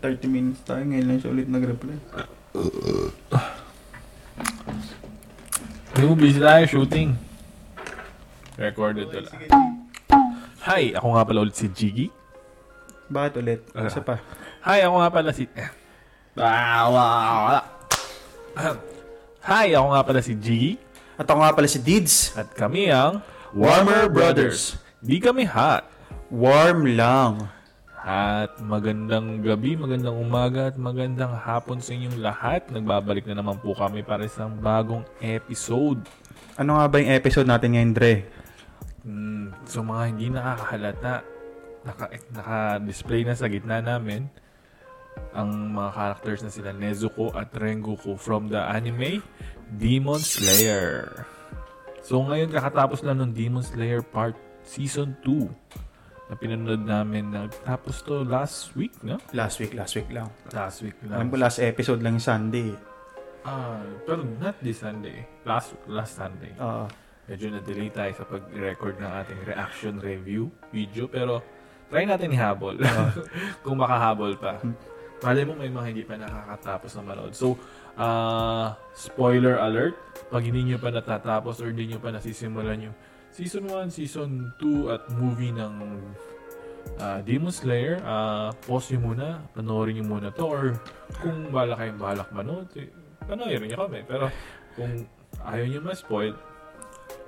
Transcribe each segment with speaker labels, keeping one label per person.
Speaker 1: Dali lang pre, 30 minutes tayo. Ngayon lang siya ulit nag-reply.
Speaker 2: Hindi mo busy tayo shooting. Recorded to lang. Hi, ako nga pala ulit si Jiggy.
Speaker 1: Bakit ulit? Isa pa.
Speaker 2: Hi, ako nga pala si... Ah. Hi, ako nga pala si Jiggy.
Speaker 1: At ako nga pala si Deeds.
Speaker 2: At kami ang Warmer Brothers. Di kami hot.
Speaker 1: Warm lang.
Speaker 2: At magandang gabi, magandang umaga at magandang hapon sa inyong lahat. Nagbabalik na naman po kami para sa isang bagong episode.
Speaker 1: Ano nga ba yung episode natin ngayon, Dre?
Speaker 2: Mm, so mga hindi nakakahalata, naka, naka-display na sa gitna namin ang mga characters na sila Nezuko at Rengoku from the anime Demon Slayer. So ngayon kakatapos lang ng Demon Slayer Part Season 2 na pinanood namin. Nagtapos to last week, no?
Speaker 1: Last week, last week lang.
Speaker 2: Last week
Speaker 1: Alam
Speaker 2: lang.
Speaker 1: ko last episode lang yung Sunday.
Speaker 2: Ah, pero not this Sunday. Last last Sunday.
Speaker 1: Oo.
Speaker 2: Medyo na-delay tayo sa pag-record ng ating reaction review video. Pero try natin ihabol. Kung makahabol pa. Malay mo may mga hindi pa nakakatapos na manood. So, ah spoiler alert. Pag hindi nyo pa natatapos or hindi nyo pa nasisimulan yung Season 1, Season 2 at movie ng ah, Demon Slayer, ah pause nyo muna, panoorin nyo muna to or kung bala kayong balak manood, eh, panoorin nyo kami. Pero kung ayaw nyo ma-spoil,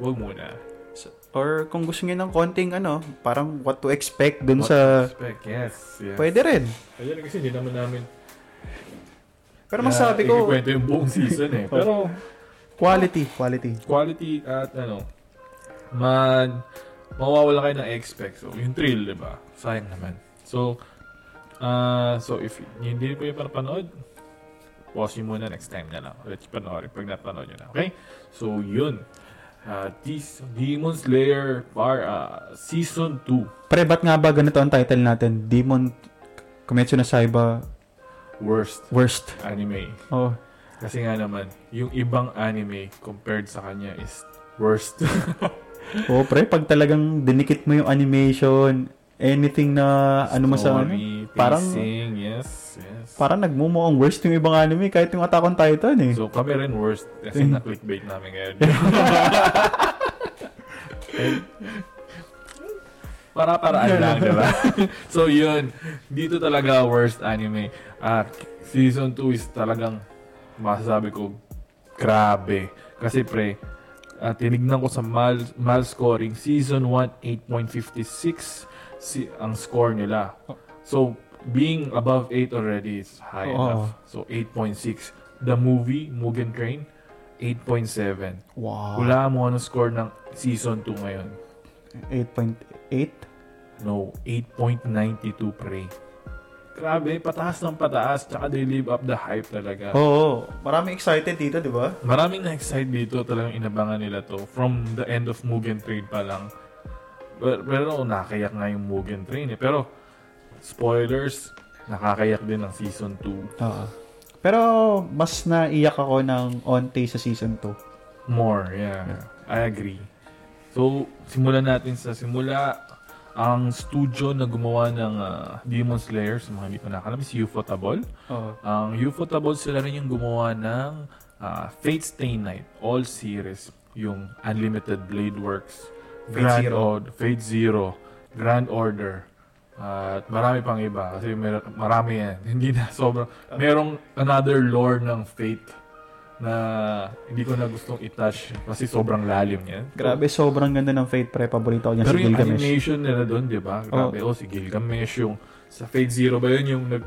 Speaker 2: huwag muna.
Speaker 1: So- Or kung gusto niyo ng konting ano, parang what to expect dun
Speaker 2: What
Speaker 1: sa...
Speaker 2: to expect, yes, yes.
Speaker 1: Pwede rin.
Speaker 2: Pwede rin kasi hindi naman namin
Speaker 1: Pero masabi ko,
Speaker 2: ikikwento yung buong season eh. Pero
Speaker 1: quality, quality.
Speaker 2: quality at ano, man, mawawala kayo ng expect. So, yung thrill, di ba? Sayang naman. So, uh, so if hindi po yung papanood, pause nyo muna next time na lang. Ulit panoorin pag napanood nyo na. Okay? So, yun. Uh, this Demon Slayer par, uh, Season 2.
Speaker 1: Pre, ba't nga ba ganito ang title natin? Demon Kimetsu no Saiba
Speaker 2: Worst
Speaker 1: Worst.
Speaker 2: anime.
Speaker 1: Oh,
Speaker 2: Kasi nga naman, yung ibang anime compared sa kanya is worst.
Speaker 1: oh pre, pag talagang dinikit mo yung animation, anything na ano mo sa ano, parang-
Speaker 2: pacing, yes, yes.
Speaker 1: parang nagmumukhang worst yung ibang anime kahit yung Attack on Titan eh.
Speaker 2: So kami rin worst kasi na clickbait namin ngayon. Para-paraan lang, di ba? so yun, dito talaga worst anime. At season 2 is talagang masasabi ko, grabe. Kasi pre, ah, tinignan ko sa mal, mal scoring, season 1, 8.56 si, ang score nila. So, being above 8 already is high
Speaker 1: Oo.
Speaker 2: enough. So, 8.6. The movie, Mugen Train, 8.7.
Speaker 1: Wow.
Speaker 2: Wala mo ano score ng season 2 ngayon.
Speaker 1: 8.8?
Speaker 2: No, 8.92 pre. Grabe, pataas ng pataas. Tsaka they live up the hype talaga.
Speaker 1: Oo. Marami excited dito, di ba?
Speaker 2: Maraming na-excite dito talagang inabangan nila to. From the end of Mugen Train pa lang. Pero, pero nakayak nga yung Mugen Train eh. Pero, spoilers, nakakayak din ng season 2.
Speaker 1: Oo. Pero mas naiyak ako ng onte sa season 2.
Speaker 2: More, yeah. I agree. So, simulan natin sa simula. Ang studio na gumawa ng ah, Demon Slayer, sa mga hindi pa nakalam, is Ufotable.
Speaker 1: Oo.
Speaker 2: Ang Ufotable sila rin yung gumawa ng ah, Fate Stay Night, all series. Yung Unlimited Blade Works,
Speaker 1: Fate
Speaker 2: Grand
Speaker 1: Zero.
Speaker 2: Order, Fate Zero, Grand Order, at marami pang iba. Kasi mer- marami yan. Hindi na sobrang... Merong another lore ng Fate na hindi ko na gustong i-touch kasi sobrang lalim yan.
Speaker 1: Grabe, sobrang ganda ng Fate Pre. Paborito ko niya
Speaker 2: Pero
Speaker 1: si
Speaker 2: yung
Speaker 1: Gilgamesh.
Speaker 2: animation nila doon, di ba? Grabe, oh. si Gilgamesh yung sa Fate Zero ba yun yung nag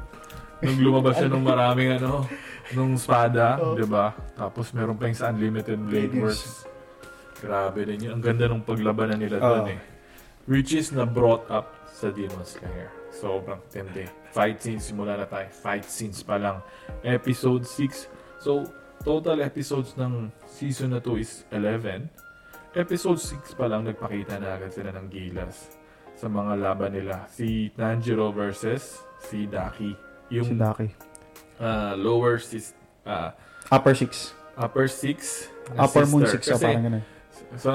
Speaker 2: nung lumabas siya nung maraming ano nung espada, di ba? Tapos meron pa yung sa Unlimited Blade
Speaker 1: Yes.
Speaker 2: Works. Grabe din yun. Ang ganda ng paglabanan nila doon
Speaker 1: Oo.
Speaker 2: eh. Which is na brought up sa Demon Slayer. Sobrang tindi. Fight scenes, simula na tayo. Fight scenes pa lang. Episode 6. So, total episodes ng season na to is 11. Episode 6 pa lang nagpakita na agad sila ng gilas sa mga laban nila. Si Tanjiro versus si Daki. Yung
Speaker 1: Si Daki.
Speaker 2: ah, lower sis, ah,
Speaker 1: Upper 6.
Speaker 2: upper 6 na
Speaker 1: Upper Moon 6.
Speaker 2: sister.
Speaker 1: So,
Speaker 2: Kasi
Speaker 1: parang ganun.
Speaker 2: sa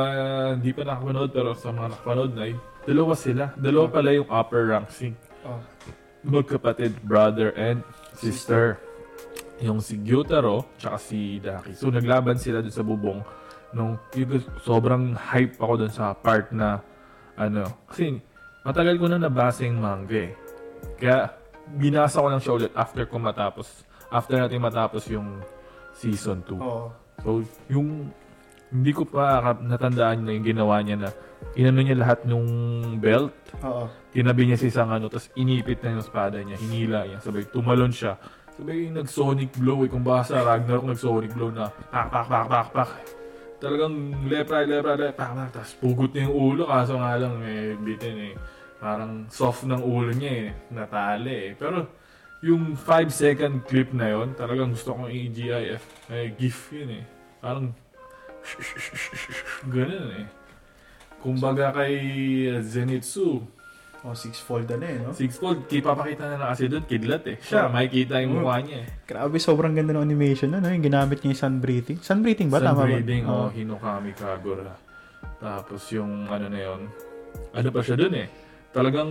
Speaker 2: hindi pa nakapanood pero sa mga nakapanood na eh, dalawa sila. Dalawa pala yung upper rank. Si,
Speaker 1: Oh.
Speaker 2: magkapatid, brother and sister. Yung si Gyutaro, tsaka si Daki. So, naglaban sila dun sa bubong. Nung, yung, sobrang hype ako dun sa part na, ano, kasi, matagal ko na nabasa yung manga eh. Kaya, binasa ko lang siya ulit after ko matapos, after natin matapos yung season 2.
Speaker 1: Oo.
Speaker 2: So, yung hindi ko pa natandaan na yung ginawa niya na inano niya lahat nung belt,
Speaker 1: Oo.
Speaker 2: tinabi niya sa isang ano, tapos inipit na yung espada niya, hinila niya, sabay tumalon siya. Sabay nag-sonic blow eh, kung baka sa Ragnarok nag-sonic blow na pak, pak, pak, pak, pak. Talagang lepra, lepra, lepra, pak, pak, tapos pugot niya yung ulo, kaso nga lang eh, bitin eh. Parang soft ng ulo niya eh, natali eh. Pero yung 5 second clip na yon talagang gusto kong i-GIF, eh, GIF yun eh. Parang ganun eh. Kumbaga kay Zenitsu,
Speaker 1: Oh, six-fold na eh, no?
Speaker 2: Sixfold, kipapakita na lang kasi doon, kidlat eh. Siya, makikita yung mukha niya eh.
Speaker 1: Grabe, sobrang ganda ng animation na, no? Yung ginamit niya yung sun breathing. Sun breathing ba?
Speaker 2: Sun
Speaker 1: Tama
Speaker 2: breathing,
Speaker 1: ba?
Speaker 2: oh,
Speaker 1: Oo.
Speaker 2: Hinokami Kagura. Tapos yung ano na yun, ano pa siya doon eh. Talagang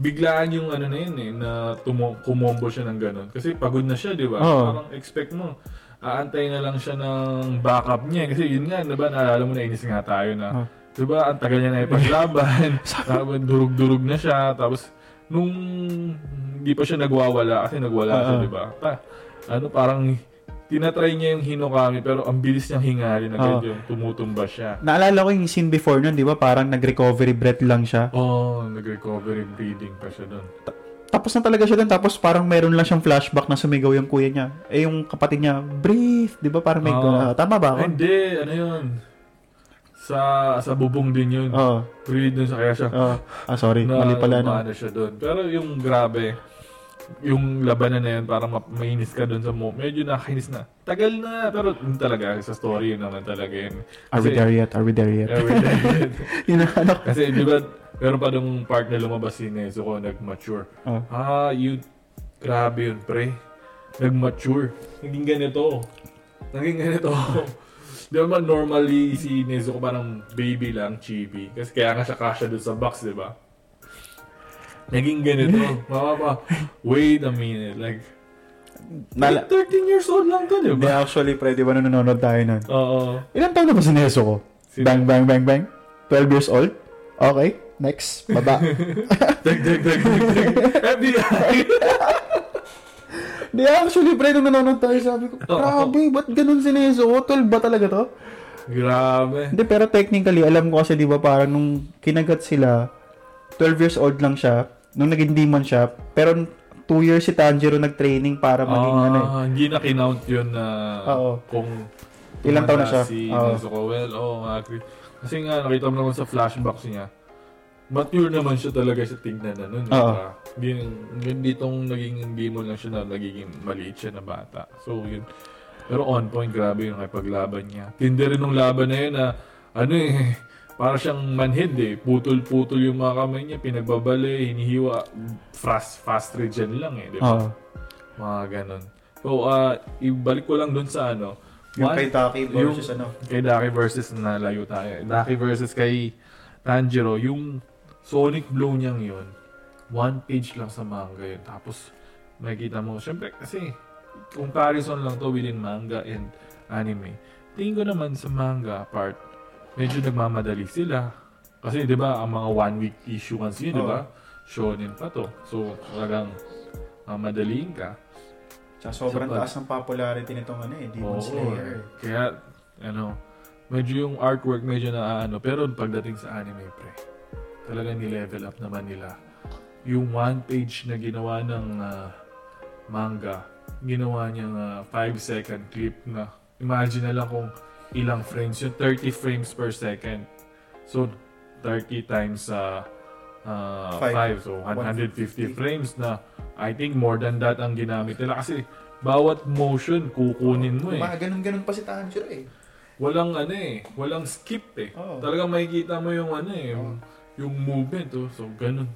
Speaker 2: biglaan yung ano na yun eh, na tumo, kumombo siya ng ganun. Kasi pagod na siya, di ba?
Speaker 1: Oo.
Speaker 2: Parang expect mo, aantay na lang siya ng backup niya. Kasi yun nga, di ba, naalala mo na inis nga tayo na,
Speaker 1: Oo.
Speaker 2: Di ba, ang tagal niya na ipaglaban. tapos durug-durug na siya. Tapos, nung hindi pa siya nagwawala, kasi nagwala siya,
Speaker 1: Oo.
Speaker 2: di ba? Pa- ano, parang tinatry niya yung Hinokami pero ang bilis niyang hingalin agad
Speaker 1: Oo.
Speaker 2: yung tumutumba siya.
Speaker 1: Naalala ko yung scene before nun, di ba? Parang nag-recovery breath lang siya.
Speaker 2: Oh, nag-recovery breathing pa siya doon.
Speaker 1: Tapos na talaga siya dun, tapos parang meron lang siyang flashback na sumigaw yung kuya niya. Eh, yung kapatid niya, breathe, di ba? Parang may...
Speaker 2: Oo.
Speaker 1: ah, tama ba ako?
Speaker 2: Hindi, ano yun? Sa sa bubong din yun.
Speaker 1: Oo.
Speaker 2: Breathe dun sa kaya siya.
Speaker 1: Oo. ah, sorry.
Speaker 2: na,
Speaker 1: Mali pala, no?
Speaker 2: umano siya doon. Pero yung grabe, yung labanan na yun, parang ma- mainis ka doon sa mo. Medyo nakakainis na. Tagal na, pero yun talaga, sa story yun naman talaga yun.
Speaker 1: Are we there yet? Are we there yet?
Speaker 2: Every day.
Speaker 1: Yun ang ano.
Speaker 2: Kasi di ba, meron pa nung part na lumabas si Nezuko, nag-mature.
Speaker 1: Oh.
Speaker 2: Ah, yun, grabe yun, pre. Nag-mature. Naging ganito. Naging ganito. di ba normally si Nezuko parang baby lang, chibi. Kasi kaya nga siya kasha doon sa box, di ba? Naging ganito. Mama wait a minute. Like,
Speaker 1: Nala-
Speaker 2: 13 years old lang to, di
Speaker 1: Hindi,
Speaker 2: ba?
Speaker 1: actually, pre, di ba nung nanonood tayo nun?
Speaker 2: Oo.
Speaker 1: Ilan taon na ba si Neso ko?
Speaker 2: Sino?
Speaker 1: Bang, bang, bang, bang. 12 years old? Okay, next. Baba.
Speaker 2: Dag, dag, dag, dag, dag. FBI!
Speaker 1: Di, actually, pre, nung nanonood tayo, sabi ko, grabe, ba't ganun si Neso ko? 12 ba talaga to?
Speaker 2: Grabe.
Speaker 1: Hindi, pero technically, alam ko kasi, di ba, parang nung kinagat sila, 12 years old lang siya, nung naging demon siya, pero 2 years si Tanjiro nag-training para maging
Speaker 2: Ah,
Speaker 1: ano eh.
Speaker 2: Hindi na kinount yun na
Speaker 1: Oo.
Speaker 2: kung
Speaker 1: Ilang taon na siya?
Speaker 2: Si
Speaker 1: Oo.
Speaker 2: Nezuko. Well, oo nga. agree. Kasi nga, nakita mo naman sa flashbacks niya, mature naman siya talaga sa tingnan na nun.
Speaker 1: Oo.
Speaker 2: Diba? Hindi, hindi tong naging demon lang siya na nagiging maliit siya na bata. So, yun. Pero on point, grabe yung paglaban niya. Tindi rin ng laban na yun na, ano eh, para siyang manhid eh. Putol-putol yung mga kamay niya, pinagbabali, hinihiwa, fast, fast regen lang eh. Di ba?
Speaker 1: Oo.
Speaker 2: Mga ganon. So, ah, ibalik ko lang dun sa ano.
Speaker 1: Yung
Speaker 2: one-
Speaker 1: kay Taki versus
Speaker 2: yung-
Speaker 1: ano.
Speaker 2: Kay Daki versus nalayo tayo. Daki versus kay Tanjiro, yung Sonic Blow niyang yun, one page lang sa manga yun. Tapos, makikita mo, syempre, kasi, comparison lang to within manga and anime. Tingin ko naman sa manga part, medyo nagmamadali sila. Kasi, di ba, ang mga one week issue kasi, di ba? Shonen pa to. So, talagang mamadaliin ka.
Speaker 1: Tsaka sobrang
Speaker 2: Sa
Speaker 1: taas ng popularity nitong ano eh, Demon
Speaker 2: Oo,
Speaker 1: Slayer.
Speaker 2: eh. Kaya, ano, medyo yung artwork medyo na ano, pero pagdating sa anime, pre, talagang ni-level up naman nila. Yung one page na ginawa ng ah, manga, ginawa niyang 5 second clip na, imagine na lang kung ilang frames yun, 30 frames per second. So, 30 times sa
Speaker 1: Five.
Speaker 2: 5, so 150 frames na I think more than that ang ginamit nila kasi bawat motion kukunin mo eh.
Speaker 1: Mga ganun-ganun pa si Tanjiro eh.
Speaker 2: Walang ano eh, walang skip eh.
Speaker 1: Oo.
Speaker 2: Talagang makikita mo yung ano eh, yung, yung movement oh. So ganun.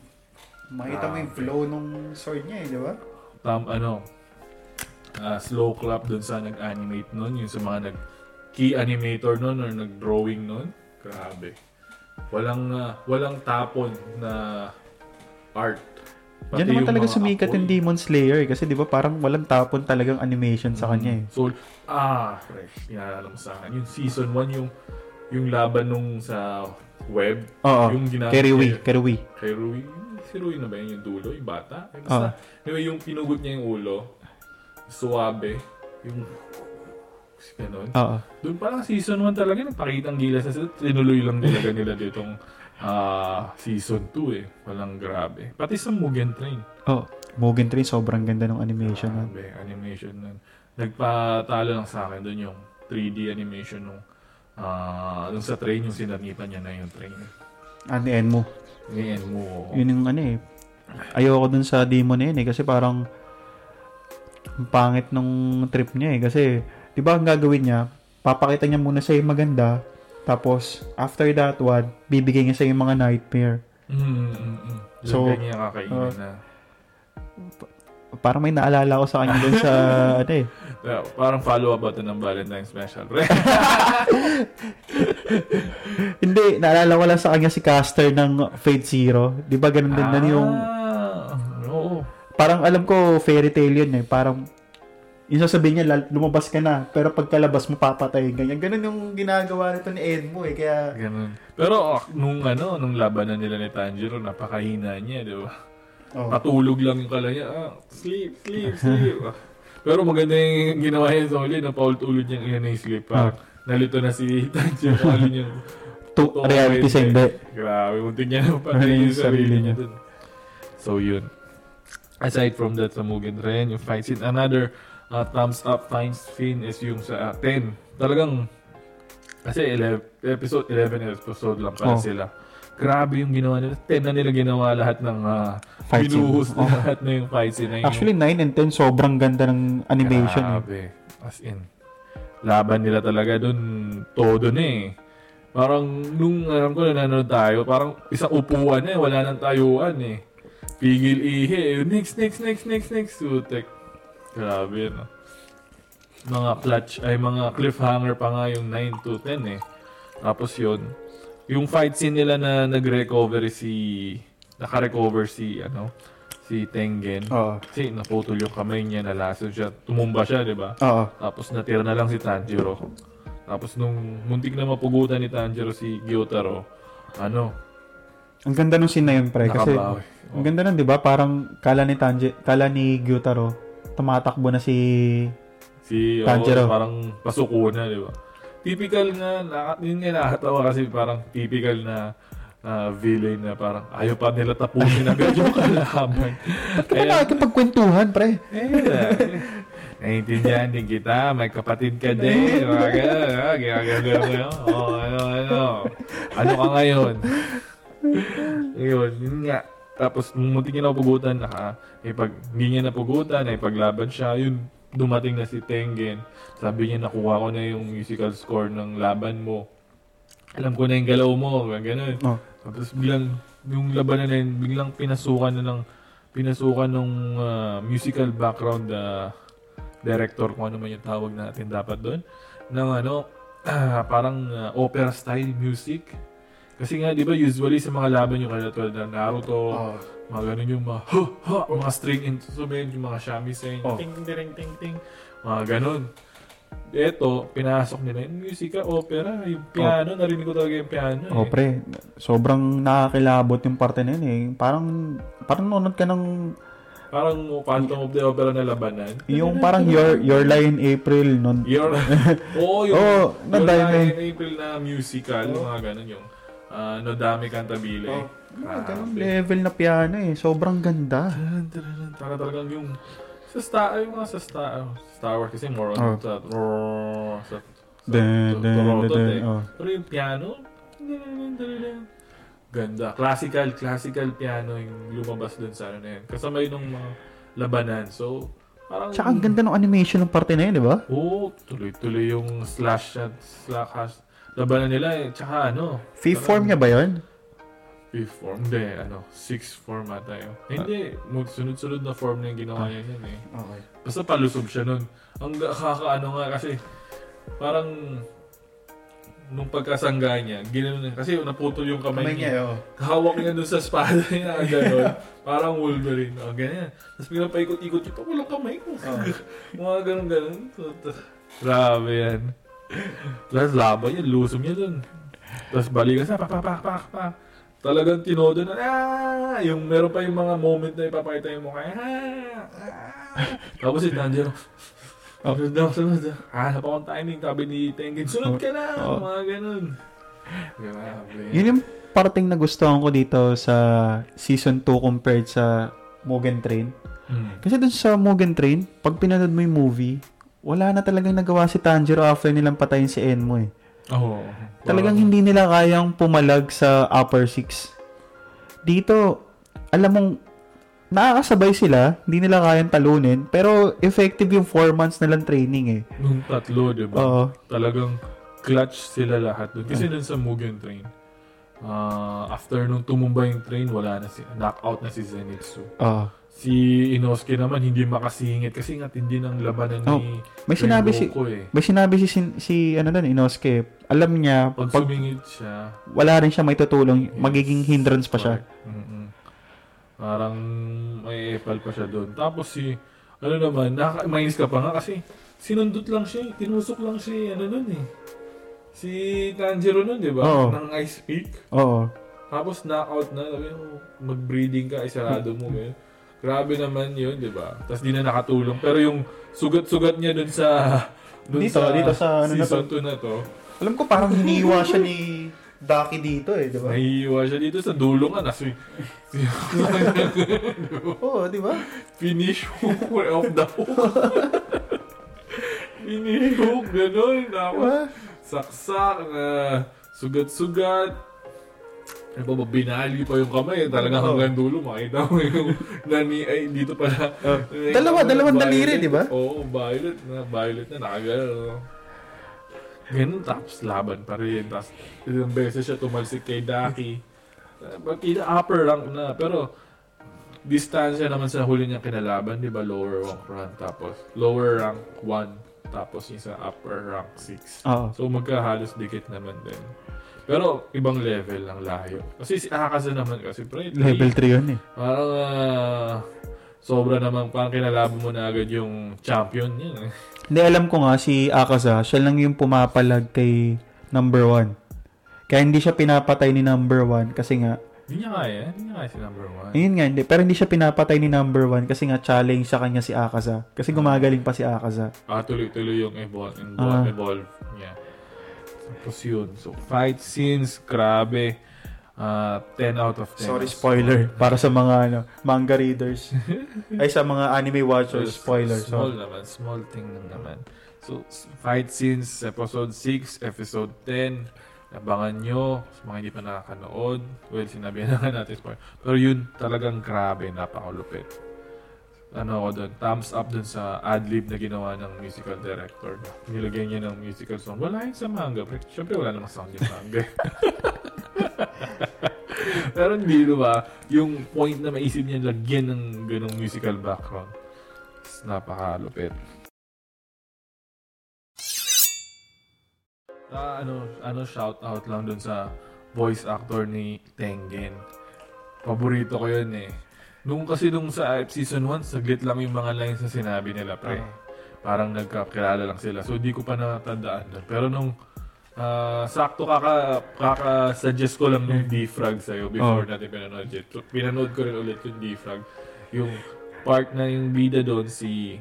Speaker 1: Makita mo yung flow nung sword niya eh, di ba?
Speaker 2: Tam ano, ah, slow clap dun sa nag-animate nun, yung sa mga nag key animator nun or nag-drawing nun. Grabe. Walang ah, walang tapon na art Pati
Speaker 1: Diyan naman talaga sumikat yung Demon Slayer eh, kasi 'di ba parang walang tapon talagang animation sa kanya eh.
Speaker 2: So, ah, fresh. Pinaalala mo sa akin. Yung season 1, yung yung laban nung sa web.
Speaker 1: Oo.
Speaker 2: Yung ginamit
Speaker 1: Kay Rui,
Speaker 2: niya- Si Rui na ba yun? Yung dulo? Yung bata? Eh, Basta, anyway, yung pinugot niya yung ulo. Suwabe. Yung... Ganon.
Speaker 1: Oo.
Speaker 2: Doon parang season 1 talaga, nagpakita ang gilas na. Tinuloy lang talaga nila ditong ah, season 2 eh. Walang grabe. Pati sa Mugen Train.
Speaker 1: Oh, Mugen Train sobrang ganda ng animation.
Speaker 2: Grabe, animation nun. Nagpatalo lang sa akin doon yung 3D animation nung ah nung sa train yung sinanipan niya na yung train.
Speaker 1: Ano end
Speaker 2: Ngayon mo.
Speaker 1: Yun yung ano eh. Ayoko dun sa demon na yun eh kasi parang ang pangit nung trip niya eh kasi 'di ba ang gagawin niya papakita niya muna sa yung maganda tapos after that one bibigay niya sa yung mga nightmare
Speaker 2: Mm, mm, mm.
Speaker 1: So,
Speaker 2: So, niya kakainin
Speaker 1: uh,
Speaker 2: na.
Speaker 1: Parang may naalala ko sa kanya dun sa ano eh
Speaker 2: Yeah, parang follow-up ba ito ng Valentine's special?
Speaker 1: hindi naalala ko lang sa kanya si caster ng Fate Zero 'di ba ganun din na yung
Speaker 2: Ah, oo.
Speaker 1: parang alam ko fairy tale yun eh parang yung sasabihin niya lumabas ka na pero pagkalabas mo papatayin ganyan ganun yung ginagawa nito ni Edmo eh kaya
Speaker 2: Ganun. Pero ah, nung ano, nung labanan nila ni Tanjiro, napakahina niya, di ba?
Speaker 1: Oh,
Speaker 2: Patulog lang yung kala niya. Ah, sleep, sleep, sleep. Ah. Pero maganda yung ginawa niya sa uli, napaultulod niyang iyan yung sleep. Parang nalito na si Tanjiro. Kala niya,
Speaker 1: to,
Speaker 2: totoo
Speaker 1: reality sa hindi
Speaker 2: Grabe, muntik niya na patay
Speaker 1: Yung
Speaker 2: yung sarili niya dun. So, yun. Aside from that, sa Mugen Train, yung fight scene, another uh, thumbs up fight scene is yung sa uh, 10. Talagang, kasi 11, episode 11 episode lang pala
Speaker 1: Oh.
Speaker 2: sila. Grabe yung ginawa nila. 10 na nila ginawa lahat ng uh,
Speaker 1: Fight scene.
Speaker 2: binuhos na
Speaker 1: Oh.
Speaker 2: lahat na yung fight scene. na yun.
Speaker 1: actually 9 and 10 sobrang ganda ng animation eh.
Speaker 2: Grabe. As in, laban nila talaga dun, todo na eh. Parang, nung alam ko na nanonood tayo, parang isang upuan eh, wala nang tayuan eh. Pigil ihe, eh. next, next, next, next, next, sutek. Grabe, no? Mga clutch, ay mga cliffhanger pa nga yung 9 to 10 eh. Tapos yun, yung fight scene nila na nag-recover si, naka-recover si, ano, si Tengen.
Speaker 1: oo
Speaker 2: Kasi naputol yung kamay niya, nalason siya, tumumba siya, di ba?
Speaker 1: oo
Speaker 2: Tapos natira na lang si Tanjiro. Tapos nung muntik na mapugutan ni Tanjiro si Gyotaro, ano,
Speaker 1: ang ganda nung scene na yun pre kasi
Speaker 2: nakabawi.
Speaker 1: ang ganda nun 'di ba parang kala ni Tanji kala ni Gyutaro tumatakbo na si
Speaker 2: Si oo,
Speaker 1: Tanjiro.
Speaker 2: parang pasuko na, di ba? Typical nga, na, yun nga nakakatawa kasi parang typical na na villain na parang ayaw pa nila tapusin agad yung kalaban.
Speaker 1: Ba't ka ba nakikipagkwentuhan, pre?
Speaker 2: Eh, naiintindihan din kita, may kapatid ka din, mga gano'n, ah, ginagano mo. Oh, ano, ano, ano ka ngayon? Yun, yun nga. Tapos, nung muntik niya napugutan, naka, eh, pag hindi niya napugutan, eh, paglaban siya, yun, dumating na si Tengen. Sabi niya, nakuha ko na yung musical score ng laban mo. Alam ko na yung galaw mo, gano'n.
Speaker 1: Oh.
Speaker 2: Tapos biglang, yung labanan na yun, biglang pinasukan na ng, pinasukan ng musical background na director, kung ano man yung tawag natin dapat doon, ng ano, parang ah, opera style music. Kasi nga, di ba, usually sa mga laban yung kaya tulad ng Naruto,
Speaker 1: Oh.
Speaker 2: mga ganun yung mga, ha, ha, mga string instrument, yung mga shamisen,
Speaker 1: Oh.
Speaker 2: ting, ting, ting, ting, mga ganun. Ito, pinasok nila yung music, opera, yung piano, narinig ko talaga yung piano.
Speaker 1: Oh,
Speaker 2: eh.
Speaker 1: pre, sobrang nakakilabot yung parte na yun eh. Parang, parang nunod ka ng,
Speaker 2: Parang Phantom of the Opera na labanan.
Speaker 1: yung parang your, your line April nun.
Speaker 2: Your, oo, yung, yung
Speaker 1: nadami.
Speaker 2: Lion April na musical, yung mga ganun, yung uh, Nodami Cantabile.
Speaker 1: Oh. Ah, ganun level na piano eh. Sobrang ganda.
Speaker 2: Taran, talagang yung sa Star, yung mga sa Star, Star Wars kasi more on
Speaker 1: Oh.
Speaker 2: sa, sa,
Speaker 1: oh.
Speaker 2: Pero yung piano, ganda. Classical, classical piano yung lumabas dun sa ano na yun. Kasama yun ng mga labanan. So, parang...
Speaker 1: Tsaka ang ganda ng animation ng parte na yun, di ba?
Speaker 2: Oo, tuloy-tuloy yung slash at slash. Labanan nila eh. Tsaka ano,
Speaker 1: Fifth form niya ba yun?
Speaker 2: fifth form. Hindi, ano, sixth form ata yun. Eh, Hindi, sunod-sunod na form na yung ginawa niya yun eh.
Speaker 1: Okay.
Speaker 2: Basta palusob siya nun. Ang kakaano nga kasi, parang nung pagkasangga niya, ginanon niya. Kasi naputol yung kamay,
Speaker 1: Kamay
Speaker 2: niya.
Speaker 1: niya, oh.
Speaker 2: Hawak niya dun sa espada niya, gano'n. Parang Wolverine. O, ganyan. Tapos biglang paikot-ikot yung, pa walang kamay ko. Mga gano'n-gano'n. Grabe yan. Tapos laban niya, lusom niya dun. Tapos balikan sa pak, pak, pak, pak. Talagang tinodo na, ah! Yung meron pa yung mga moment na ipapakita yung mukha, ah! ah. Tapos si Tanjiro, sunod na, sunod. Ah, napakong timing, tabi ni Tengen, sunod ka na!
Speaker 1: Oh.
Speaker 2: Mga ganun. Grabe.
Speaker 1: Yun yung parating na gustuhan ko dito sa season 2 compared sa Mugen Train.
Speaker 2: Hmm.
Speaker 1: Kasi dun sa Mugen Train, pag pinanood mo yung movie, wala na talagang nagawa si Tanjiro after nilang patayin si Enmo eh.
Speaker 2: Oo.
Speaker 1: Talagang hindi nila kayang pumalag sa upper six. Dito, alam mong nakakasabay sila, hindi nila kayang talunin, pero effective yung 4 months nilang training eh.
Speaker 2: Nung tatlo, di ba?
Speaker 1: Oo.
Speaker 2: Talagang clutch sila lahat doon. Kasi dun sa Mugen Train, ah, after nung tumumba yung train, wala na si, knockout na si Zenitsu.
Speaker 1: Oo.
Speaker 2: Si Inosuke naman hindi makasingit kasi nga tindi ng labanan
Speaker 1: Oh,
Speaker 2: ni
Speaker 1: May sinabi si
Speaker 2: eh.
Speaker 1: may sinabi si sin- si ano doon Inosuke, alam niya
Speaker 2: Pag
Speaker 1: pag
Speaker 2: sumingit siya,
Speaker 1: wala rin siya may tutulong,
Speaker 2: Yes.
Speaker 1: magiging hindrance pa siya.
Speaker 2: correct. Mm-mm. Parang may epal pa siya doon. Tapos si, ano naman, nakakainis ka pa nga kasi sinundot lang siya, eh. tinusok lang siya, ano nun eh. Si Tanjiro nun, di ba?
Speaker 1: Oo.
Speaker 2: Ng Ice Peak.
Speaker 1: Oo.
Speaker 2: Tapos knockout na, sabi mag-breeding ka, isarado mo. eh. Grabe naman yun, di ba? Tapos di na nakatulong. Pero yung sugat-sugat niya dun sa... Dun
Speaker 1: Dito, dito sa ano na
Speaker 2: season 2 na to.
Speaker 1: Alam ko parang hiniwa siya ni Daki dito eh, di ba?
Speaker 2: Nahihiwa siya dito sa dulo nga. Nasi,
Speaker 1: Oo, di ba?
Speaker 2: finish hook of the hook. finish hook, gano'n. Tapos,
Speaker 1: Diba?
Speaker 2: saksak, uh, sugat-sugat. Ano ba, binali pa yung kamay. Talaga
Speaker 1: Oo.
Speaker 2: hanggang dulo, makita mo yung nani, ay, dito pala.
Speaker 1: Oh.
Speaker 2: Eh,
Speaker 1: Dalawa,
Speaker 2: violet,
Speaker 1: dalawang daliri, di ba?
Speaker 2: Oo, violet na, violet na, nakagano. Ganun, tapos laban pa rin. Tapos, ilang beses siya tumalsik kay Daki. Uh, Bakit upper rank na, pero distansya naman sa huli niyang kinalaban, di ba? Lower rank rank, tapos lower rank 1, tapos yung sa upper rank 6.
Speaker 1: Oo.
Speaker 2: So magkahalos dikit naman din. Pero ibang level ang layo. Kasi si Akaza naman kasi pre,
Speaker 1: Level 3 yun eh.
Speaker 2: Parang ah, sobra naman parang kinalaban mo na agad yung champion niya. eh.
Speaker 1: Hindi, alam ko nga si Akaza, siya lang yung pumapalag kay number 1. Kaya hindi siya pinapatay ni number 1 kasi nga,
Speaker 2: Hindi niya kaya, hindi niya kaya si number one.
Speaker 1: ayun nga, hindi, pero hindi siya pinapatay ni number 1 kasi nga challenge sa kanya si Akaza. Kasi gumagaling pa si Akaza.
Speaker 2: Ah, tuloy-tuloy yung evolve, evolve,
Speaker 1: Ah.
Speaker 2: evolve niya. Tapos yun. So, fight scenes, grabe. Ah, 10 out of 10.
Speaker 1: Sorry, spoiler. Para sa mga ano, manga readers. Ay, sa mga anime watchers, spoiler.
Speaker 2: Small
Speaker 1: So,
Speaker 2: naman, small thing lang naman. So, fight scenes, episode 6, episode 10, abangan nyo, sa mga hindi pa nakakanood, well, sinabi na nga natin spoiler. Pero yun, talagang grabe, napakalupit. Ano ako doon, thumbs up doon sa ad-lib na ginawa ng musical director. Nilagyan niya ng musical song. Wala yun sa manga. Pero, Siyempre, wala namang sound yung manga. Pero hindi, di ba? Yung point na maisip niya lagyan ng ganong musical background. is Napakalupit. Ah, ano, ano shout out lang dun sa voice actor ni Tengen. Paborito ko yun eh. Nung kasi nung sa season 1, saglit lang yung mga lines na sinabi nila, pre. Parang nagkakilala lang sila. So, di ko pa natandaan doon. Pero nung ah, sakto kaka, kaka-suggest ko lang yung defrag sa'yo before
Speaker 1: Oh.
Speaker 2: natin pinanood yun. So, pinanood ko rin ulit yung defrag. Yung part na yung bida doon, si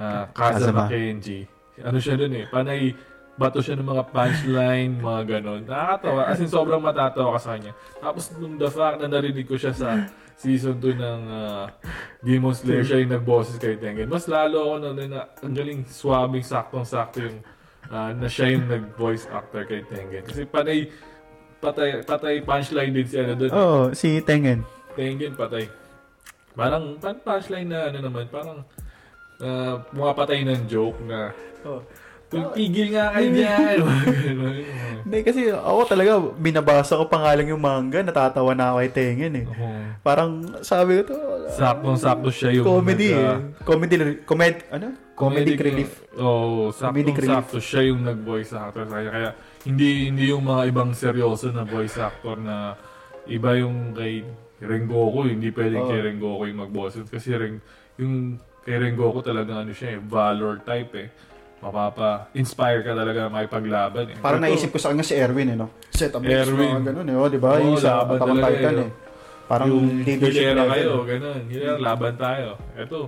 Speaker 2: ah, Kazama
Speaker 1: Kazama.
Speaker 2: Kenji. Ano siya doon eh, panay bato siya ng mga punchline, mga ganon. Nakakatawa. As in, sobrang matatawa ka sa kanya. Tapos, nung the fact na narinig ko siya sa season 2 ng ah, Demon Slayer, siya yung nagboses kay Tengen. Mas lalo ako na, na ang galing swabbing, saktong-sakto yung ah, na siya yung nag-voice actor kay Tengen. Kasi panay, patay, patay punchline din si ano doon.
Speaker 1: Oo, si Tengen.
Speaker 2: Tengen patay. Parang pan punchline na ano naman, parang uh, pumapatay ng joke na
Speaker 1: Oh.
Speaker 2: Tigil nga kayo dyan.
Speaker 1: Hindi, kasi ako talaga, binabasa ko pa nga lang yung manga, natatawa na ako kay Tengen eh.
Speaker 2: Oo.
Speaker 1: Parang sabi ko to,
Speaker 2: Saktong-sakto siya yung
Speaker 1: comedy
Speaker 2: nag-
Speaker 1: eh. Comedy, comed, ano? Comedic relief.
Speaker 2: Oo, oh,
Speaker 1: Comedic
Speaker 2: saktong-sakto siya yung nag-voice actor sa kanya. Kaya hindi hindi yung mga ibang seryoso na voice actor na iba yung kay Rengoku, hindi pwedeng
Speaker 1: Oo.
Speaker 2: kay Rengoku yung mag-boses kasi Ren, yung kay Rengoku talaga ano siya eh, valor type eh. Mapapa-inspire ka talaga na makipaglaban eh.
Speaker 1: Parang naisip ko sa kanya si Erwin, eh, no? Set up
Speaker 2: Erwin.
Speaker 1: Erwin. mga ganun, eh, oh, di ba?
Speaker 2: Oo,
Speaker 1: yung sa
Speaker 2: laban
Speaker 1: Attack Titan,
Speaker 2: eh,
Speaker 1: eh. Parang
Speaker 2: yung
Speaker 1: leadership level.
Speaker 2: kayo, ganun. Hilera, laban tayo. Ito,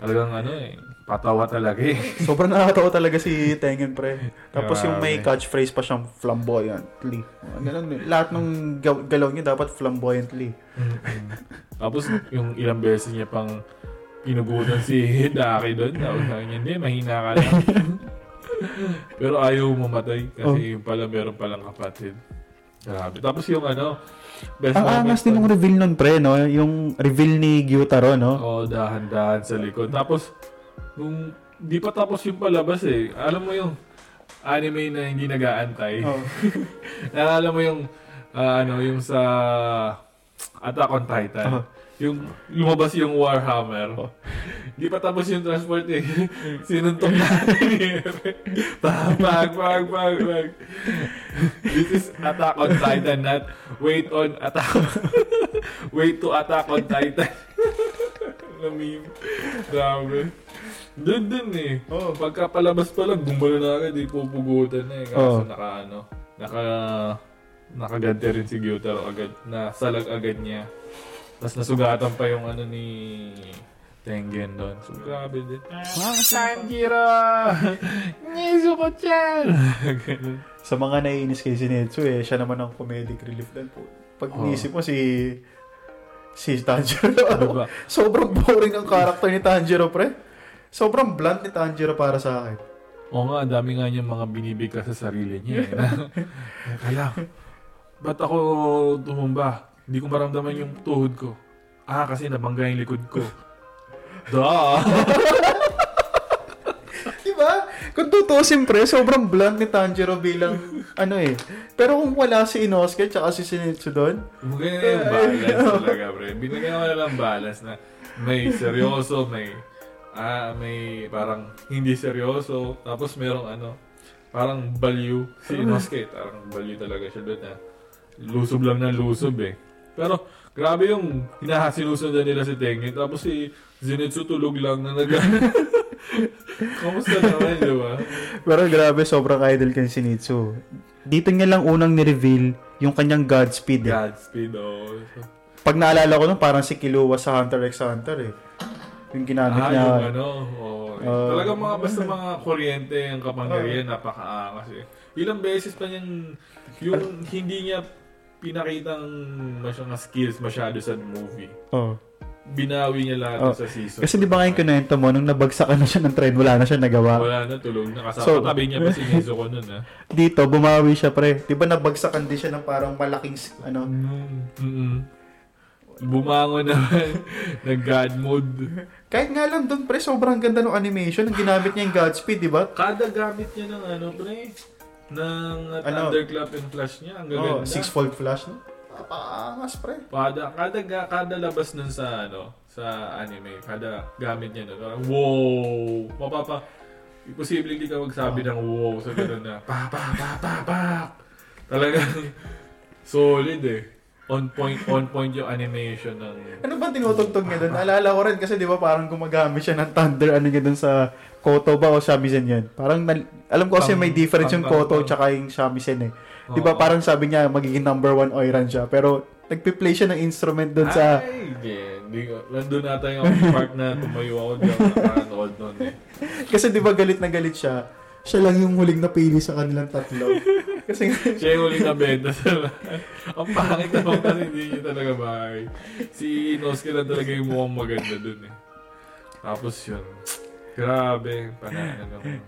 Speaker 2: talagang ano eh, patawa talaga eh.
Speaker 1: Sobrang nakakatawa talaga si Tengen, pre. Tapos yung may catchphrase pa siyang flamboyantly. Ganun, eh. Lahat ng galaw niya dapat flamboyantly.
Speaker 2: Tapos yung ilang beses niya pang pinugutan si Hidaki doon. Tapos sabi hindi, mahina ka lang. Pero ayaw mamatay kasi yung pala meron palang kapatid. Grabe. Tapos yung ano, best
Speaker 1: Ang
Speaker 2: moment
Speaker 1: angas din
Speaker 2: pa-
Speaker 1: ng reveal nun, pre, no? Yung reveal ni Gyutaro, no?
Speaker 2: Oo, dahan-dahan sa likod. Tapos, nung di pa tapos yung palabas eh. Alam mo yung anime na hindi nag-aantay.
Speaker 1: Oh.
Speaker 2: Naalala mo yung ah, ano, yung sa Attack on Titan.
Speaker 1: Oh.
Speaker 2: Yung lumabas yung Warhammer.
Speaker 1: Oh.
Speaker 2: Di pa tapos yung transport eh. Sinuntok na ni Ere. Pag, pag, pag, pag, pag. This is Attack on Titan, not wait on Attack. wait to Attack on Titan. na meme. Grabe. Doon din eh.
Speaker 1: Oh.
Speaker 2: Pagka palabas pa lang, gumalo na agad, di pupugutan na eh.
Speaker 1: Oh.
Speaker 2: Kaso naka ano, naka, nakaganti rin si Gyutaro agad, na salag agad niya. Tapos nasugatan pa yung ano ni Tengen doon. So grabe din. Mga Sanjiro! Nizuko-chan! Ganun.
Speaker 1: Sa mga naiinis kay Zenitsu, eh, siya naman ang comedic relief doon po. Pag
Speaker 2: Oh.
Speaker 1: inisip mo si si Tanjiro,
Speaker 2: Ano ba?
Speaker 1: sobrang boring ang karakter ni Tanjiro, pre. Sobrang blunt ni Tanjiro para sa akin.
Speaker 2: Oo nga, ang dami nga niyang mga binibigkas sa sarili niya. Eh. Kaya, ba't ako tumumba? Hindi ko maramdaman yung tuhod ko. Ah, kasi nabangga yung likod ko. Duh!
Speaker 1: Diba? Kung tutusin, pre, sobrang blunt ni Tanjiro bilang, ano eh. Pero kung wala si Inosuke tsaka si Zenitsu doon,
Speaker 2: Maganda yung balance talaga, pre. Binigyan ko na lang balance na may seryoso, may ah may parang hindi seryoso, tapos merong ano, parang baliw si Inosuke, parang baliw talaga siya doon na lusob lang ng lusob eh. Pero grabe yung hinahasinusundan nila si Tengen, tapos si Zenitsu tulog lang na nag Kamusta naman, di ba?
Speaker 1: Pero grabe, sobrang idol kay Zenitsu. Dito niya lang unang ni-reveal yung kanyang Godspeed. Eh.
Speaker 2: Godspeed, oh.
Speaker 1: Pag naalala ko nun, parang si Killua sa Hunter x Hunter eh. Yung ginamit
Speaker 2: Ah,
Speaker 1: niya.
Speaker 2: yung ano, oh,
Speaker 1: Ah.
Speaker 2: talagang mga basta mga kuryente ang kapangyarihan, napakaangas eh. Ilang beses pa niyang, yung hindi niya pinakitang masyadong skills masyado sa movie.
Speaker 1: Oh.
Speaker 2: Binawi niya lahat
Speaker 1: Oh.
Speaker 2: sa season.
Speaker 1: Kasi di ba ngayon kunento mo, nung nabagsakan na siya ng trend, wala na siya nagawa.
Speaker 2: Wala na, tulog na. Kasama
Speaker 1: So-
Speaker 2: tabi niya pa si Nezuko nun, ah.
Speaker 1: Dito, bumawi siya pre. Di ba nabagsakan din siya ng parang malaking, ano,
Speaker 2: Mm-mm. Bumangon naman. Nag-god mode.
Speaker 1: kahit nga lang doon pre, sobrang ganda ng animation. Ang ginamit niya yung Godspeed, di ba?
Speaker 2: Kada gamit niya ng ano, pre, ng uh,
Speaker 1: Ano?
Speaker 2: thunderclap and flash niya, ang
Speaker 1: Oh,
Speaker 2: gaganda.
Speaker 1: six-fold flash, no? Papaangas, pre.
Speaker 2: Kada, kada, ga- kada labas nun sa, ano, sa anime, kada gamit niya nun, parang, wow! Mapapa, imposible hindi ka magsabi ng wow sa gano'n na, pa, pa, pa, pa, pa. Talagang, solid eh. On point, on point yung animation ng,
Speaker 1: Ano ba tinutugtog niya doon? Naalala ko rin kasi di ba parang gumagamit siya ng thunder ano niya doon sa Koto ba o Shamisen yan? Parang nal- alam ko kasi
Speaker 2: Pang-
Speaker 1: may difference yung
Speaker 2: pang-
Speaker 1: Koto
Speaker 2: pang-
Speaker 1: tsaka yung Shamisen eh. Di ba parang sabi niya magiging number one oiran siya pero nagpi-play siya ng instrument doon sa
Speaker 2: Ay, hindi. Nandun nata yung part na tumayo ako dyan. Nakanood nun eh.
Speaker 1: kasi di ba galit na galit siya. Siya lang yung huling napili sa kanilang tatlo. kasi
Speaker 2: Siya yung huling nabenta sa. Ang pangit naman kasi hindi niya talaga bahay. Si Inosuke lang talaga yung mukhang maganda dun eh. Tapos yun. Grabe. Panalo naman.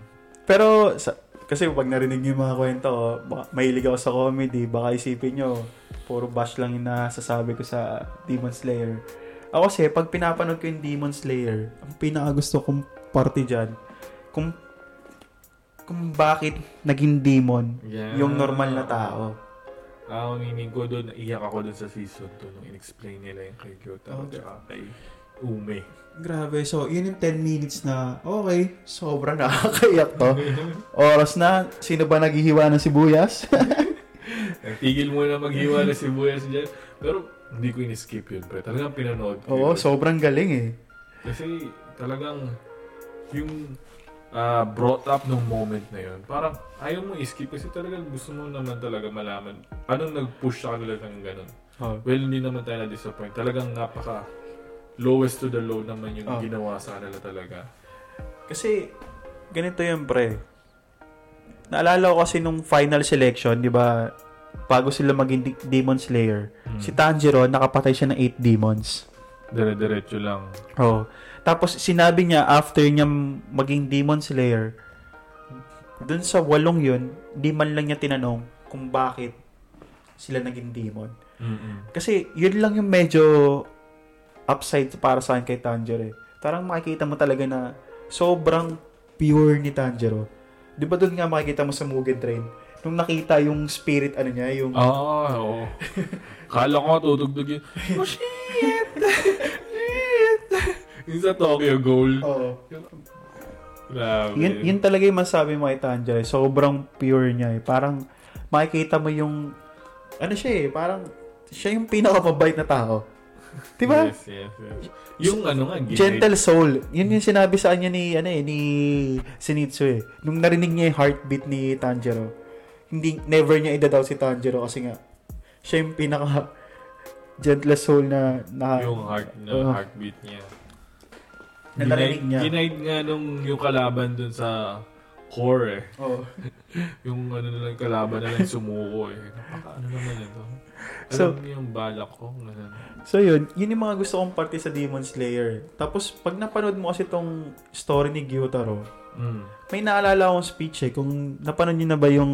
Speaker 1: pero sa, kasi pag narinig niyo yung mga kwento, oh, baka- mahilig ako sa comedy, baka isipin nyo, puro bash lang yung nasasabi ko sa Demon Slayer. Ako kasi, pag pinapanood ko yung Demon Slayer, ang pinakagusto kong parte dyan, kung kung bakit naging demon
Speaker 2: Yeah.
Speaker 1: yung normal na tao.
Speaker 2: Ah, ang meaning ko doon, iyak ako doon sa season 2 nung in-explain nila yung kay Gyotaro
Speaker 1: Okay.
Speaker 2: tsaka kay Ume.
Speaker 1: Grabe. So, yun yung 10 minutes na, okay, sobrang nakakaiyak to. Oras na, sino ba naghihiwa ng sibuyas?
Speaker 2: Tigil mo na maghiwa na sibuyas dyan. Pero hindi ko in-skip yun, pre. Talagang pinanood.
Speaker 1: Oo, sobrang galing eh.
Speaker 2: Kasi talagang yung ah, brought up nung moment na yun, parang ayaw mo i-skip kasi talagang gusto mo naman talaga malaman anong nag-push sa kanila ng ganun.
Speaker 1: Oh.
Speaker 2: Well, hindi naman tayo na-disappoint. Talagang napaka lowest to the low naman yung
Speaker 1: Oh.
Speaker 2: ginawa sa kanila talaga.
Speaker 1: Kasi, ganito yun, pre. Naalala ko kasi nung final selection, di ba, bago sila maging Demon Slayer,
Speaker 2: Hmm.
Speaker 1: si Tanjiro, nakapatay siya ng 8 demons.
Speaker 2: Dire-diretso lang.
Speaker 1: Oh. Tapos, sinabi niya, after niya maging Demon Slayer, dun sa walong yun, di man lang niya tinanong kung bakit sila naging demon.
Speaker 2: Mm-mm.
Speaker 1: Kasi, yun lang yung medyo upside para sa akin kay Tanjiro eh. Parang makikita mo talaga na sobrang pure ni Tanjiro. Di ba doon nga makikita mo sa Mugen Train? Nung nakita yung spirit, ano niya, yung...
Speaker 2: Ah, oo. Kala ko tutugtog yun. Oh, shit! shit! yung sa Tokyo Ghoul.
Speaker 1: Oo.
Speaker 2: Grabe.
Speaker 1: Yun, yun talaga yung masabi mo kay Tanjiro. eh. Sobrang pure niya eh. Parang makikita mo yung... Ano siya eh, parang siya yung pinakamabait na tao. Diba?
Speaker 2: Yes, yes, yes. Yung ano nga, ginaid-
Speaker 1: Gentle soul. Yun yung sinabi sa kanya ni, ano eh, ni Zenitsu eh. Nung narinig niya yung heartbeat ni Tanjiro, hindi, never niya idadaw si Tanjiro kasi nga, siya yung pinaka gentle soul na, na
Speaker 2: yung heart na
Speaker 1: Oo.
Speaker 2: heartbeat niya.
Speaker 1: Na narinig niya.
Speaker 2: Ginaid nga nung yung kalaban dun sa core eh.
Speaker 1: oh.
Speaker 2: Yung ano na lang kalaban na lang sumuko eh. Napaka ano naman ito. Alam
Speaker 1: So-
Speaker 2: niyo yung balak ko. Ganun.
Speaker 1: So yun, yun yung mga gusto kong parte sa Demon Slayer. Tapos, pag napanood mo kasi tong story ni Gyutaro,
Speaker 2: Mm.
Speaker 1: may naalala akong speech eh. Kung napanood niyo na ba yung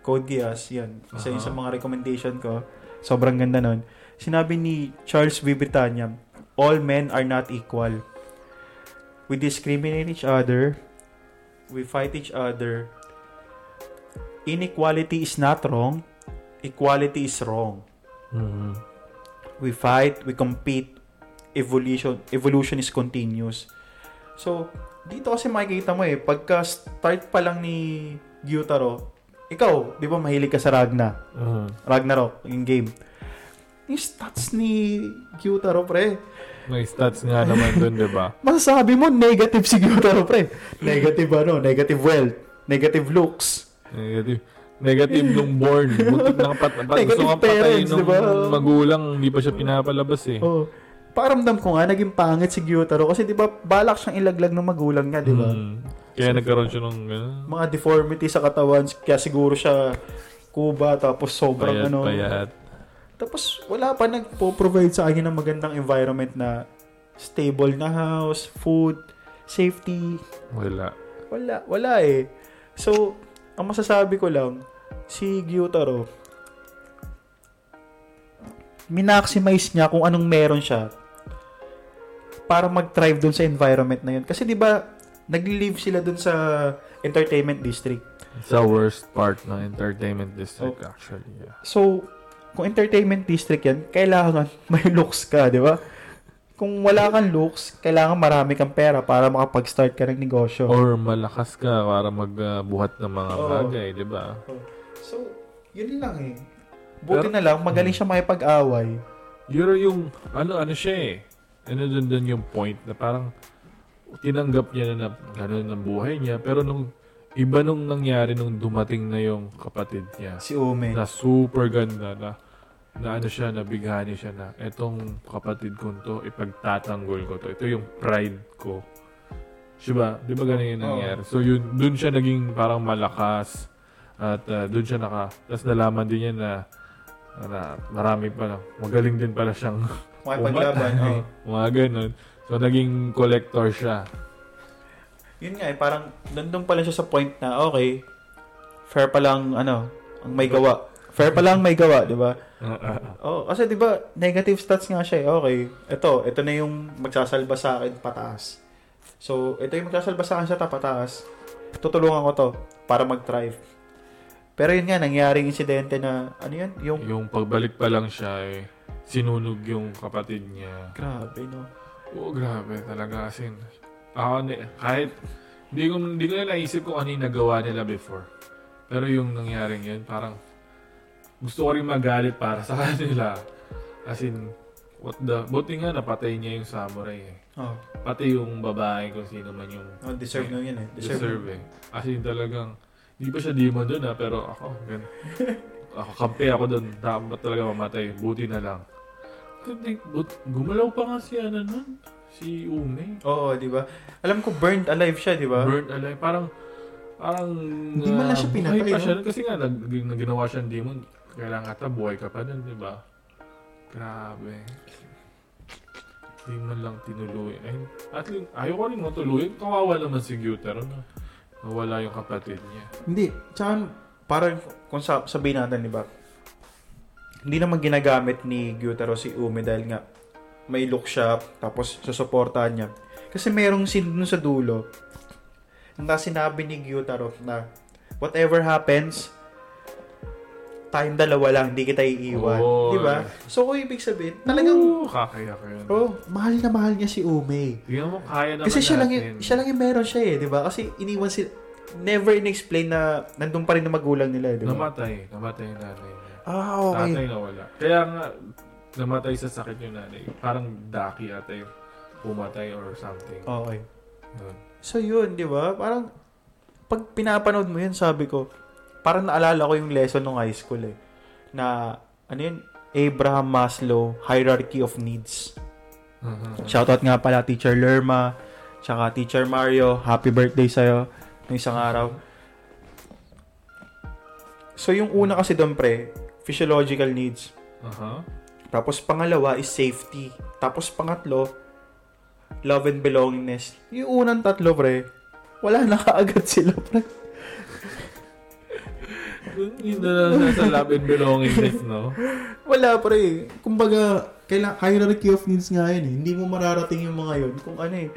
Speaker 1: Code Geass, yan. Isa yun
Speaker 2: Aha.
Speaker 1: sa mga recommendation ko. Sobrang ganda nun. Sinabi ni Charles V. Britannia, All men are not equal. We discriminate each other. We fight each other. Inequality is not wrong. Equality is wrong.
Speaker 2: Mhm.
Speaker 1: We fight, we compete. Evolution, evolution is continuous. So, dito kasi makikita mo eh, pagka start pa lang ni Gyutaro, ikaw, di ba mahilig ka sa Ragna?
Speaker 2: Mhm.
Speaker 1: Ragnarok, yung game. Yung stats ni Gyutaro, pre.
Speaker 2: May stats nga naman dun, di ba?
Speaker 1: Masasabi mo, negative si Gyutaro, pre. Negative ano, negative wealth, negative looks.
Speaker 2: Negative. Negative nung born. Butik na pat, pat,
Speaker 1: Negative
Speaker 2: gusto nga
Speaker 1: parents,
Speaker 2: nung
Speaker 1: di ba?
Speaker 2: magulang. Hindi pa siya pinapalabas eh.
Speaker 1: Oh. Paramdam ko nga, naging pangit si Gyutaro kasi di ba balak siyang ilaglag ng magulang niya, di ba?
Speaker 2: Mm. Kaya nagkaroon siya ng gano'n.
Speaker 1: mga deformity sa katawan kaya siguro siya kuba tapos sobrang
Speaker 2: Payat,
Speaker 1: ano
Speaker 2: payat.
Speaker 1: Tapos wala pa nagpo-provide sa kanya ng magandang environment na stable na house, food, safety.
Speaker 2: Wala.
Speaker 1: Wala, wala eh. So, ang masasabi ko lang, si Gyutaro, minaximize niya kung anong meron siya para mag-thrive dun sa environment na yun. Kasi di ba nag-live sila dun sa entertainment district.
Speaker 2: Sa worst part ng entertainment district actually. Yeah.
Speaker 1: So, kung entertainment district yan, kailangan may looks ka, di ba? Kung wala kang looks, kailangan marami kang pera para makapag-start ka ng negosyo.
Speaker 2: Or malakas ka para magbuhat ng mga
Speaker 1: Oo.
Speaker 2: bagay, di ba?
Speaker 1: So, yun lang eh. Buti na lang, magaling siya makipag-away.
Speaker 2: Yun yung, ano, ano siya eh. Ano dun dun yung point na parang tinanggap niya na, na gano'n ang buhay niya. Pero nung iba nung nangyari nung dumating na yung kapatid niya.
Speaker 1: Si Ume.
Speaker 2: Na super ganda na na ano siya, nabighani siya na etong kapatid ko to, ipagtatanggol ko to. Ito yung pride ko. Diba? Di ba ganun yung
Speaker 1: Oo.
Speaker 2: nangyari? So yun, dun siya naging parang malakas at uh, dun siya naka, tapos nalaman din niya na, na marami pa lang. Magaling din pala siyang
Speaker 1: Makipaglaban. Oh.
Speaker 2: Mga ganun. So naging collector siya.
Speaker 1: Yun nga eh, parang nandun pa lang siya sa point na, okay, fair pa lang, ano, ang may gawa. Fair pa lang may gawa, di ba? Oh, kasi 'di ba, negative stats nga siya. eh. Okay, ito, ito na yung magsasalba sa akin pataas. So, ito yung magsasalba sa akin sa pataas. Tutulungan ko 'to para mag-thrive. Pero yun nga, nangyaring insidente na, ano yun? Yung,
Speaker 2: yung pagbalik pa lang siya, eh, sinunog yung kapatid niya.
Speaker 1: grabe, no?
Speaker 2: Oo, grabe talaga. As in, ako, kahit, hindi ko, hindi ko na naisip kung ano yung nagawa nila before. Pero yung nangyaring yun, parang, gusto ko rin magalit para sa kanila. As in, what the, buti nga napatay niya yung samurai eh.
Speaker 1: Oh,
Speaker 2: Pati yung babae kung sino man yung
Speaker 1: oh deserve na yun eh.
Speaker 2: deserve eh. As in talagang, hindi pa siya demon doon ha, pero ako, gan ako, kampi ako doon. Dapat talaga mamatay. Buti na lang. Kundi, but, gumalaw pa nga si ano nun. Si Ume.
Speaker 1: Oo, di ba? Alam ko burned alive siya, di ba?
Speaker 2: Burnt alive. Parang, parang...
Speaker 1: Hindi man lang siya
Speaker 2: ah,
Speaker 1: pinatay,
Speaker 2: pa siya. Kasi nga, nag, nag, ginawa siyang demon. Kailangan ata buhay ka pa nun, di ba? Grabe. Hindi man lang tinuloy. Ay, at least, ayaw ko rin matuluyan. Kawawa naman si Gyutaro na nawala yung kapatid niya.
Speaker 1: Hindi. Tsaka, parang, kung sa, sabihin natin, di ba? Hindi naman ginagamit ni Gyutaro si Ume dahil nga may look siya, tapos susuportahan niya. Kasi merong scene dun sa dulo na sinabi ni Gyutaro na whatever happens, tayong dalawa lang, hindi kita iiwan.
Speaker 2: Oo.
Speaker 1: Di ba? So, kung ibig sabihin, talagang,
Speaker 2: Oo, kakayak yun.
Speaker 1: oh, mahal na mahal niya si Ume.
Speaker 2: Tingnan mo, kaya naman
Speaker 1: Kasi siya lang,
Speaker 2: natin.
Speaker 1: yung, siya lang yung meron siya eh, di ba? Kasi iniwan si never in-explain na nandun pa rin ng magulang nila, di ba?
Speaker 2: Namatay. Namatay yung nanay.
Speaker 1: Ah, okay.
Speaker 2: Tatay nawala. Kaya nga, namatay sa sakit yung nanay. Parang daki ata yung pumatay or something.
Speaker 1: Okay.
Speaker 2: Yun.
Speaker 1: So yun, di ba? Parang, pag pinapanood mo yun, sabi ko, parang naalala ko yung lesson nung high school eh. Na, ano yun? Abraham Maslow, Hierarchy of Needs.
Speaker 2: Mhm.
Speaker 1: Shoutout nga pala, Teacher Lerma, tsaka Teacher Mario, happy birthday sa'yo ng isang araw. So, yung una kasi doon, pre, physiological needs.
Speaker 2: Aha.
Speaker 1: Tapos, pangalawa is safety. Tapos, pangatlo, love and belongingness. Yung unang tatlo, pre, wala na kaagad sila, pre.
Speaker 2: Yun na lang sa love and belongingness, no?
Speaker 1: Wala, pre. Kumbaga, kailang, hierarchy of needs nga yun eh. Hindi mo mararating yung mga yun kung ano eh.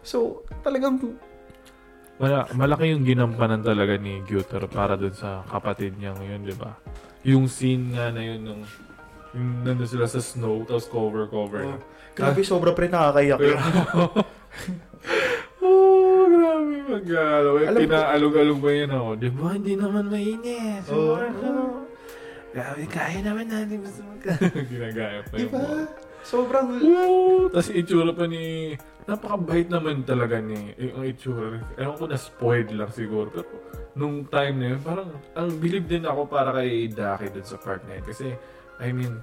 Speaker 1: So, talagang,
Speaker 2: Wala, malaki yung ginampanan talaga ni Gyutaro para dun sa kapatid niya ngayon, di ba? Yung scene nga na yun, nung yung nandun sila sa snow, tapos cover-cover.
Speaker 1: oh, grabe, sobra pre nakakayak.
Speaker 2: Pero, oh, grabe mag-alo.
Speaker 1: Alam
Speaker 2: Pinaalog-alog ba yan ako? Di ba, hindi naman mainit.
Speaker 1: Oo.
Speaker 2: Oh. Grabe, kaya naman natin gusto mag Ginagaya pa yung
Speaker 1: ba?
Speaker 2: mga-
Speaker 1: Sobrang,
Speaker 2: Oo! Tapos itsura pa ni... Napakabait naman talaga ni... Yung itsura. Ewan ko na spoiled lang siguro. Pero nung time na yun, parang... Ang bilib din ako para kay Daki dun sa part na yun. Kasi, I mean...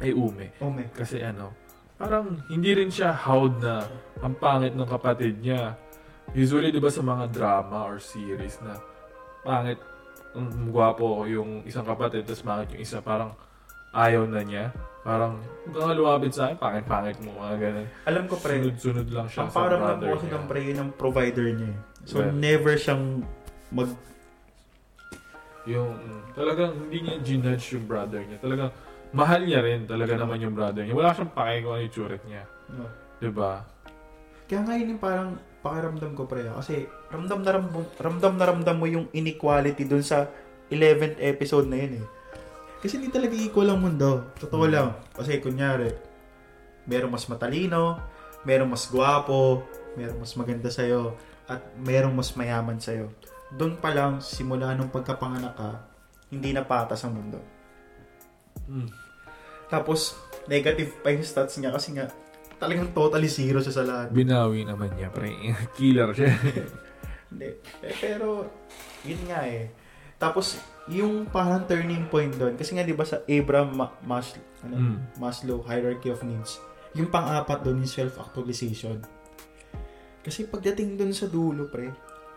Speaker 2: Ay ume.
Speaker 1: my
Speaker 2: Kasi ano... Parang hindi rin siya howd na ang pangit ng kapatid niya. Usually, di ba sa mga drama or series na pangit, ang gwapo yung isang kapatid, tapos pangit yung isa, parang ayaw na niya. Parang, huwag kang lumapit sa akin, pangit-pangit mo, mga ganun.
Speaker 1: Alam ko, pre,
Speaker 2: Sunod-sunod lang siya
Speaker 1: ang
Speaker 2: sa brother
Speaker 1: ko kasi
Speaker 2: niya.
Speaker 1: ng pre, yun ang provider niya eh. So,
Speaker 2: Yeah.
Speaker 1: never siyang mag,
Speaker 2: Yung, talagang hindi niya ginudge yung brother niya. Talagang, mahal niya rin talaga naman yung brother niya. Wala siyang pake kung ano yung tsuret niya.
Speaker 1: no.
Speaker 2: Diba?
Speaker 1: Kaya nga yun yung parang pakiramdam ko pre. ah. Kasi ramdam na ramdam, ramdam na ramdam mo yung inequality dun sa 11th episode na yun eh. Kasi hindi talaga equal ang mundo. Totoo
Speaker 2: Mm.
Speaker 1: lang. Kasi kunyari, merong mas matalino, merong mas gwapo, merong mas maganda sa'yo, at merong mas mayaman sa'yo. Doon pa lang, simula nung pagkapanganak ka, hindi na patas ang mundo.
Speaker 2: Mm.
Speaker 1: Tapos, negative pa yung stats niya kasi nga, talagang totally zero siya sa lahat.
Speaker 2: Binawi naman niya, pre. Killer siya.
Speaker 1: Hindi. Eh, pero, yun nga eh. Tapos, yung parang turning point doon, kasi nga di ba sa Abraham Ma- Mas- ano,
Speaker 2: Mm.
Speaker 1: Maslow Hierarchy of Needs, yung pang-apat doon yung self-actualization. Kasi pagdating doon sa dulo, pre,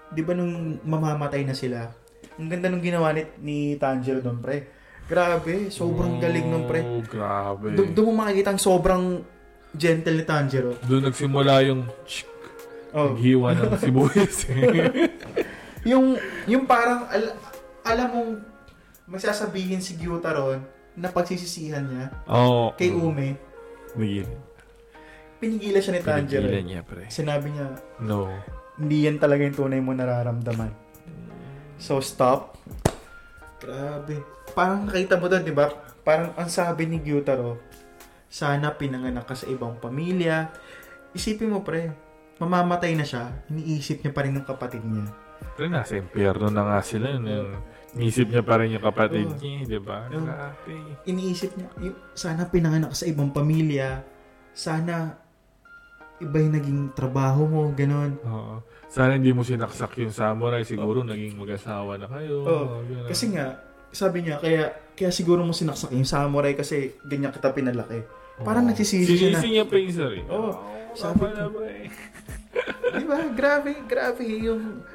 Speaker 1: di ba nung mamamatay na sila, ang ganda nung ginawa ni, ni Tanjiro doon, pre. Grabe, sobrang galing nung pre.
Speaker 2: Oh, grabe.
Speaker 1: Do- Doon mo makikita ang sobrang gentle ni Tanjiro.
Speaker 2: Doon nagsimula yung
Speaker 1: Oh.
Speaker 2: hiwa ng sibuyas.
Speaker 1: Yung, yung parang, al- alam mong, magsasabihin si Gyutaro na pagsisisihan niya
Speaker 2: Oo.
Speaker 1: kay Ume,
Speaker 2: Nagil.
Speaker 1: pinigilan siya ni Tanjiro.
Speaker 2: Pinigilan niya, pre.
Speaker 1: Sinabi niya,
Speaker 2: No.
Speaker 1: Hindi yan talaga yung tunay mo nararamdaman. So, stop. Grabe. Parang nakita mo doon, di ba? Parang ang sabi ni Gyutaro, sana pinanganak ka sa ibang pamilya. Isipin mo, pre, mamamatay na siya, iniisip niya pa rin ng kapatid niya.
Speaker 2: Pero nasa impyerno na nga sila. Yung, Inisip niya pa rin yung kapatid
Speaker 1: Oo.
Speaker 2: niya, di ba? Grabe.
Speaker 1: Iniisip niya, sana pinanganak ka sa ibang pamilya, sana iba yung naging trabaho mo, ganon.
Speaker 2: Oo. Sana hindi mo sinaksak yung samurai. Siguro naging mag-asawa na kayo.
Speaker 1: Oo.
Speaker 2: Ganun.
Speaker 1: Kasi nga, sabi niya, kaya kaya siguro mo sinaksak yung samurai kasi ganyan kita pinalaki. Parang
Speaker 2: Oo.
Speaker 1: nagsisisi siya na-
Speaker 2: Sinisi niya pa yung sarili.
Speaker 1: Oo.
Speaker 2: Sabi
Speaker 1: Sabi ko-
Speaker 2: eh.
Speaker 1: Di ba? Grabe, grabe yung...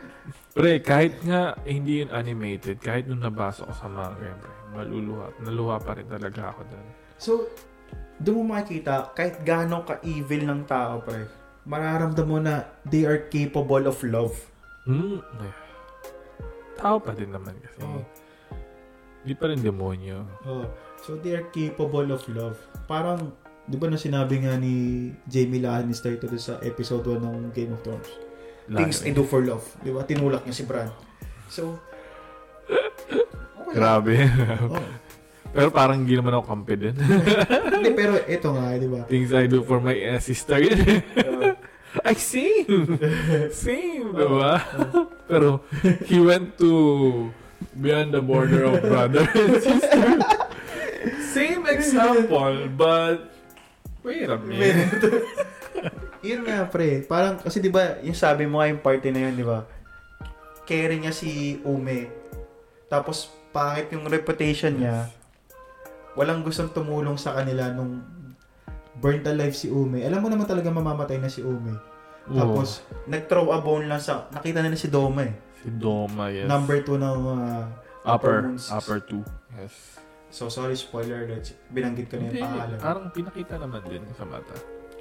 Speaker 2: Pre, kahit nga hindi yun animated, kahit nung nabasa ko sa manga, pre, maluluha. Naluha pa rin talaga ako doon.
Speaker 1: So, doon mo makikita, kahit gaano ka-evil ng tao, pre, mararamdam mo na they are capable of love.
Speaker 2: Hmm. eh. Tao pa din naman kasi. Di pa rin demonyo.
Speaker 1: Oh, so they are capable of love. Parang, di ba na sinabi nga ni Jamie Lannister ito sa episode 1 ng Game of Thrones? Things I do for love. Di ba? Tinulak niya si Bran. So, okay.
Speaker 2: Grabe.
Speaker 1: Oh.
Speaker 2: Pero parang hindi naman ako kampi din.
Speaker 1: Hindi, pero ito nga, di ba?
Speaker 2: Things I do for my uh, sister.
Speaker 1: Uh,
Speaker 2: Ay, same! same, diba? Pero, he went to beyond the border of brother and sister. Same example, but wait a minute.
Speaker 1: yun nga, pre. Parang, kasi di ba, yung sabi mo nga yung party na yun, di ba? Carry niya si Ume. Tapos, pangit yung reputation niya. Walang gustong tumulong sa kanila nung burnt alive si Ume. Alam mo naman talaga mamamatay na si Ume. Tapos, nag-throw a bone lang sa... Nakita na na si Doma eh.
Speaker 2: si Doma, yes.
Speaker 1: Number 2 ng uh,
Speaker 2: upper, upper two. Yes.
Speaker 1: So, sorry, spoiler alert. Binanggit ko na yung
Speaker 2: Hindi,
Speaker 1: pangalan.
Speaker 2: parang pinakita naman din sa mata.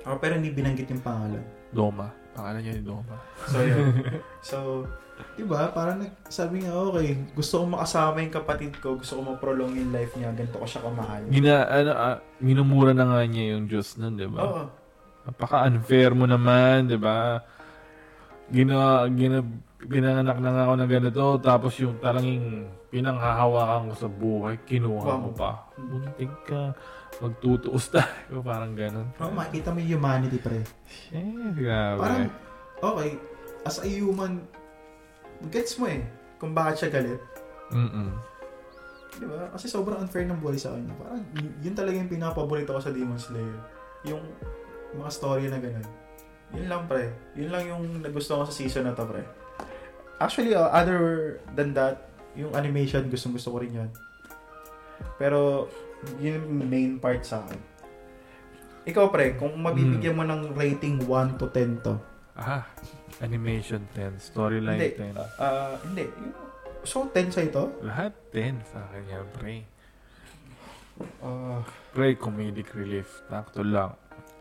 Speaker 1: Oh, pero hindi binanggit yung pangalan.
Speaker 2: Doma. Pangalan niya ni Doma.
Speaker 1: So, yun. so, di ba? Parang nag- sabi niya, okay, gusto ko makasama yung kapatid ko, gusto ko ma-prolong yung life niya, ganito ko siya kamahal.
Speaker 2: Gina, ano, ah, minumura na nga niya yung Diyos nun, di ba?
Speaker 1: Oo.
Speaker 2: Napaka-unfair mo naman, di ba? Gina, gina, pinanganak na nga ako ng ganito, tapos yung talanging pinanghahawakan ko sa buhay, kinuha
Speaker 1: Wow.
Speaker 2: mo pa. Bunting ka, magtutuos tayo, parang ganun.
Speaker 1: Oh, makita mo yung humanity, pre.
Speaker 2: Eh, grabe.
Speaker 1: Parang, okay, as a human, gets mo eh, kung bakit siya galit.
Speaker 2: Mm-mm.
Speaker 1: Di ba? Kasi sobrang unfair ng buhay sa kanya. Parang, yun talaga yung pinapaborito ko sa Demon Slayer. Yung mga story na ganun. Yun lang, pre. Yun lang yung nagustuhan ko sa season na to, pre. Actually, uh, other than that, yung animation, gustong gusto ko rin yun. Pero, yun yung main part sa akin. Ikaw, pre, kung mabibigyan mo ng rating 1 to 10 to,
Speaker 2: Ah, animation 10, storyline
Speaker 1: Hindi.
Speaker 2: 10.
Speaker 1: ah, hindi. Yung- So, 10 sa ito?
Speaker 2: Lahat 10 sa akin yan, pre.
Speaker 1: Ah,
Speaker 2: Pre, comedic relief. Sakto lang.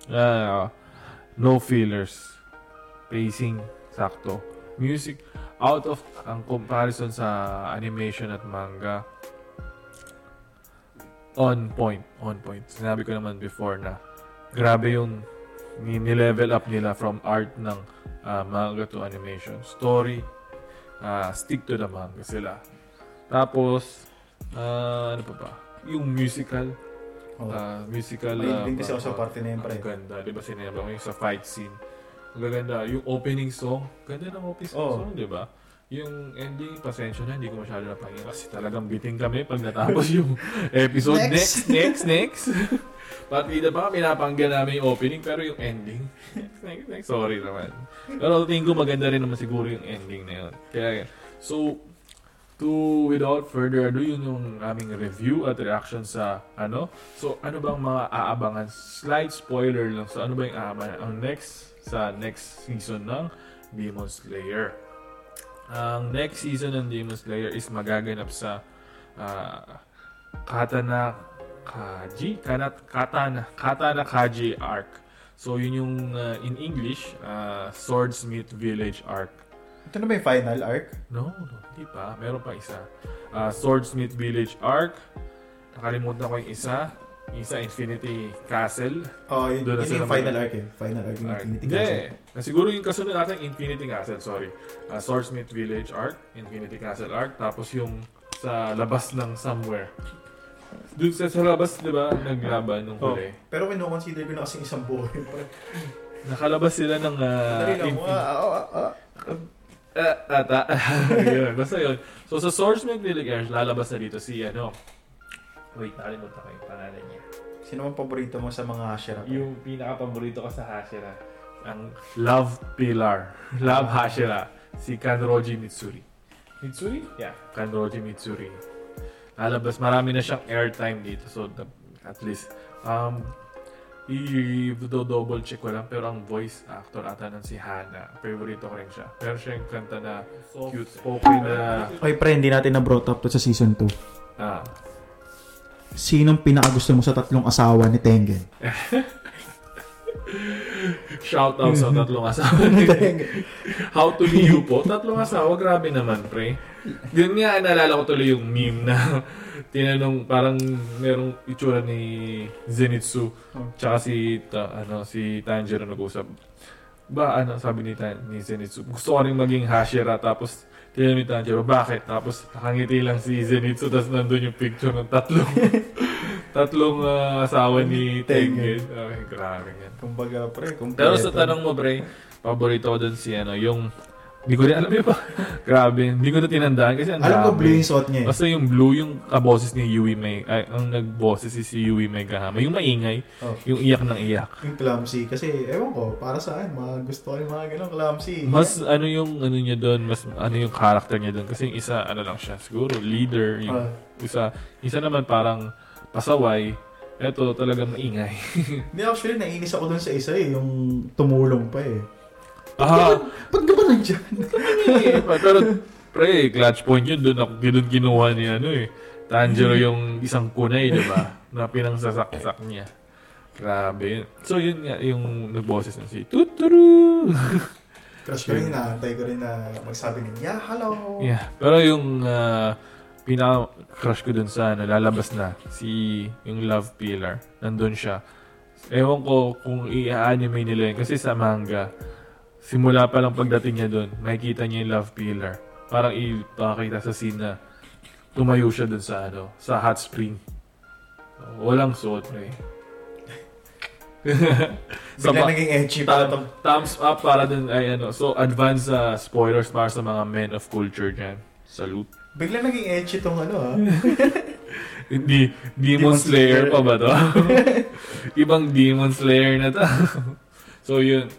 Speaker 2: Ah, no fillers. Pacing, sakto. Music, out of ang comparison sa animation at manga, on point. On point. Sinabi ko naman before na grabe yung ni-level up nila from art ng ah, manga to animation. Story, ah, stick to the manga sila. Tapos, ah, ano pa ba? Yung musical,
Speaker 1: oh.
Speaker 2: Ah, musical.
Speaker 1: Mahilig
Speaker 2: ah,
Speaker 1: din kasi ako sa parte na yun, pre.
Speaker 2: Ang ganda. Di ba sinabi ko yung sa fight scene? Ang gaganda. Yung opening song. Ganda ng opening
Speaker 1: Oo.
Speaker 2: song, di ba? Yung ending, pasensya na, hindi ko masyado napakinggan kasi talagang biting kami pag natapos yung episode.
Speaker 1: Next.
Speaker 2: Next, next, next. Partida pa, pinapanggan namin yung opening, pero yung ending, sorry naman. Pero tingin ko maganda rin naman siguro yung ending na yun. Kaya, so, to without further ado, yun yung aming review at reaction sa ano. So, ano bang mga aabangan? Slight spoiler lang. So, ano ba yung aabangan? Ang next, sa next season ng Demon Slayer. Ang next season ng Demon Slayer is magaganap sa ah, Katana Kaji? Kanat, Katana, Katana Kaji arc. So, yun yung ah, in English, ah, Swordsmith Village arc.
Speaker 1: Ito na ba yung final arc?
Speaker 2: No, no, hindi pa. Meron pa isa. Ah, Swordsmith Village Arc. Nakalimutan ko yung isa. Yung Isa, Infinity Castle.
Speaker 1: Oh, yun,
Speaker 2: Doon
Speaker 1: yun
Speaker 2: sila
Speaker 1: yung final arc eh. Final arc yung
Speaker 2: Arc.
Speaker 1: Infinity. Castle.
Speaker 2: Siguro yung kasunod natin, Infinity Castle, sorry. Ah, Swordsmith Village Arc, Infinity Castle Arc. Tapos yung sa labas ng somewhere. Doon sa, sa labas, di ba, naglaban nung
Speaker 1: Oh.
Speaker 2: huli.
Speaker 1: Pero kino-consider ko na kasing isang buhay.
Speaker 2: Nakalabas sila ng... Uh,
Speaker 1: Dali lang mo. Ah, ah, ah, ah.
Speaker 2: Ah, ata. yun, basta yun. So, sa Source Magnetic Airs, lalabas na dito si, ano, wait, nakalimutan ko yung pangalan niya.
Speaker 1: Sino ang paborito mo sa mga Hashira?
Speaker 2: Yung pinaka-paborito ko sa Hashira, ang Love Pillar. Love Hashira. Si Kanroji Mitsuri. Mitsuri? Yeah, Kanroji Mitsuri. Lalabas, marami na siyang airtime dito. So, the- at least, um, i-double check ko lang. Pero ang voice actor ata ng si Hana. Favorito ko rin siya. Pero siya yung kanta na cute spoken na...
Speaker 1: Okay, pre, hindi natin na brought up to sa season 2.
Speaker 2: Ah,
Speaker 1: Sinong pinakagusto mo sa tatlong asawa ni Tengen?
Speaker 2: shout out sa tatlong asawa How to be you po. Tatlong asawa, grabe naman, pre. Yun nga, naalala ko tuloy yung meme na tinanong, parang merong itsura ni Zenitsu tsaka si, ta, ano, si Tanjiro nag-usap. Ba, ano, sabi ni, Tan, ni Zenitsu, gusto ko rin maging Hashira, tapos tinanong ni Tanjiro, bakit? Tapos nakangiti lang si Zenitsu, tapos nandun yung picture ng tatlong tatlong ah, asawa ni Tengen. Okay, grabe yan.
Speaker 1: Kumbaga, pre, kumpleto.
Speaker 2: Pero sa tanong mo, pre, paborito ko dun si ano, yung hindi ko rin alam yun pa. Grabe, hindi ko na tinandaan kasi ang
Speaker 1: Alam ko blue yung suot niya eh.
Speaker 2: Basta yung blue, yung kaboses ni Yui May, ay, ang nagboses si si Yui May Gahama. Yung maingay,
Speaker 1: Oh.
Speaker 2: yung iyak ng iyak.
Speaker 1: Yung clumsy. Kasi, ewan ko, para saan, mga gusto ko yung mga ganun clumsy.
Speaker 2: Mas ano yung ano niya doon, mas ano yung character niya doon kasi yung isa ano lang siya, siguro leader, yung
Speaker 1: Ah.
Speaker 2: isa isa naman parang pasaway. Ito talagang maingay.
Speaker 1: Hindi, actually, nainis ako dun sa isa eh, yung tumulong pa eh.
Speaker 2: Ah,
Speaker 1: Ba't ka ba nandyan?
Speaker 2: Pero pre, clutch point yun doon ako doon kinuha ni ano eh. Tanjiro yung isang kunay, di ba? Na pinangsasak-sak niya. Grabe yun. So yun nga, yung nagboses na si Tuturu.
Speaker 1: Crush ko rin, naantay ko rin na magsabi niya, yeah, hello.
Speaker 2: yeah. Pero yung uh, pinaka-crush ko dun sa ano, lalabas na, si yung Love Pillar. Nandun siya. Ewan ko kung i-anime nila yun. Kasi sa manga, simula pa lang pagdating niya doon, makikita niya yung Love Pillar. Parang ipakita sa scene na tumayo siya doon sa ano, sa hot spring. Walang suot, pre. Sa
Speaker 1: Bigla naging edgy pa itong
Speaker 2: thumbs up para dun ay ano. So, advance uh, spoilers para sa mga men of culture dyan. Salute.
Speaker 1: Bigla naging edgy tong ano ah.
Speaker 2: Hindi,
Speaker 1: Demon
Speaker 2: Demon Slayer
Speaker 1: Slayer.
Speaker 2: pa ba to? Ibang Demon Slayer na to. so, yun.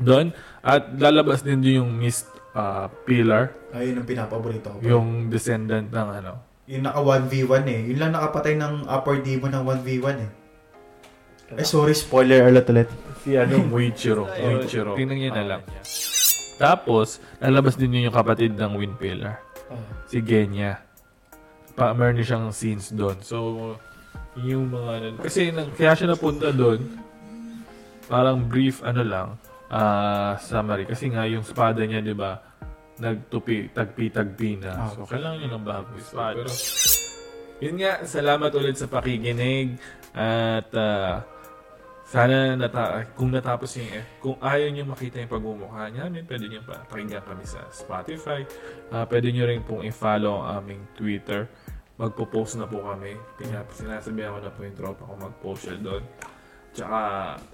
Speaker 2: Doon. At lalabas din din yung Mist uh, Pillar.
Speaker 1: Ayun ang pinapaborito ko.
Speaker 2: Yung descendant ng ano.
Speaker 1: Yung naka 1v1 eh. Yun lang nakapatay ng upper demon ng 1v1 eh. Eh sorry, spoiler alert ulit.
Speaker 2: Si ano, Muichiro. Muichiro. Tingnan niya na lang. Tapos, lalabas din yun yung kapatid ng Wind Pillar. Si Genya. Pa, meron din siyang scenes doon. So, yung mga... ano- Kasi nang, kaya siya napunta doon, parang brief ano lang, ah summary. Kasi nga yung espada niya, di ba, nagtupi, tagpi-tagpi na.
Speaker 1: Ah.
Speaker 2: So, kailangan niya ng bagong espada. Pero, yun nga, salamat ulit sa pakikinig. At, ah, sana nata kung natapos yung eh, kung ayaw niyo makita yung pagmumukha niya, then pwede niyo pa pakinggan kami sa Spotify. Ah, pwede niyo rin pong i-follow ang aming Twitter. Magpo-post na po kami. Kaya sinasabihan ko na po yung tropa ko mag-post siya doon. Tsaka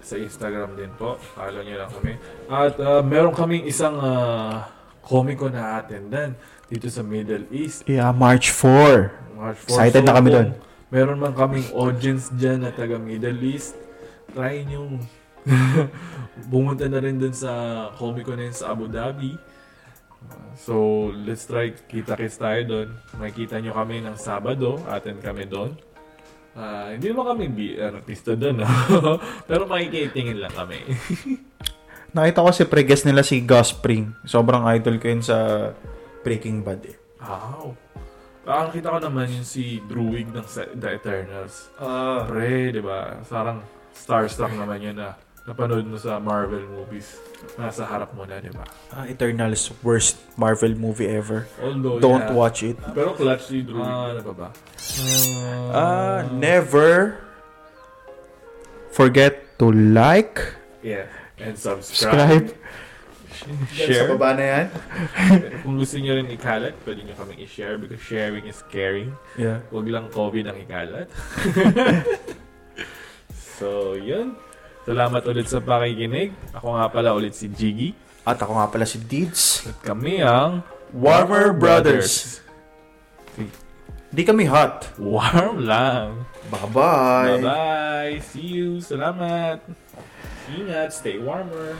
Speaker 2: sa Instagram din po. Follow niyo lang kami. At ah, meron kaming isang uh, Comic Con na attendan dito sa Middle East.
Speaker 1: Yeah, March 4.
Speaker 2: March 4.
Speaker 1: Excited na kami doon.
Speaker 2: Meron man kaming audience dyan na taga Middle East. Try nyo. Bumunta na rin dun sa Comic Con na yun sa Abu Dhabi. Uh, So, let's try. Kita-kits tayo doon. Makikita nyo kami ng Sabado. Attend kami doon. Ah, hindi naman kami bi- artista doon. no? Pero makikitingin lang kami.
Speaker 1: Nakita ko si pre-guest nila si Gus Spring. Sobrang idol ko yun sa Breaking Bad eh.
Speaker 2: wow. Parang kita ko naman yung si Druig ng The Eternals.
Speaker 1: Ah.
Speaker 2: Pre, di ba? Parang starstruck naman yun na napanood mo sa Marvel movies. Nasa harap mo na, di ba?
Speaker 1: Ah, Eternals worst Marvel movie ever.
Speaker 2: Although,
Speaker 1: Don't
Speaker 2: yeah.
Speaker 1: watch it.
Speaker 2: Pero clutch si Drew. Ah, ano ba ba?
Speaker 1: Ah, never forget to like,
Speaker 2: Yeah. And subscribe.
Speaker 1: subscribe, Diyan Sa baba na yan.
Speaker 2: Kung gusto nyo rin ikalat, pwede nyo kaming i-share because sharing is caring.
Speaker 1: Yeah.
Speaker 2: Huwag lang COVID ang ikalat. so, yun. Salamat ulit sa pakikinig. Ako nga pala ulit si Jiggy.
Speaker 1: At ako nga pala si Deeds.
Speaker 2: At kami ang
Speaker 1: Warmer Brothers. Di kami hot.
Speaker 2: Warm lang.
Speaker 1: Bye-bye.
Speaker 2: Bye-bye. See you. Salamat. Ingat. Stay warmer.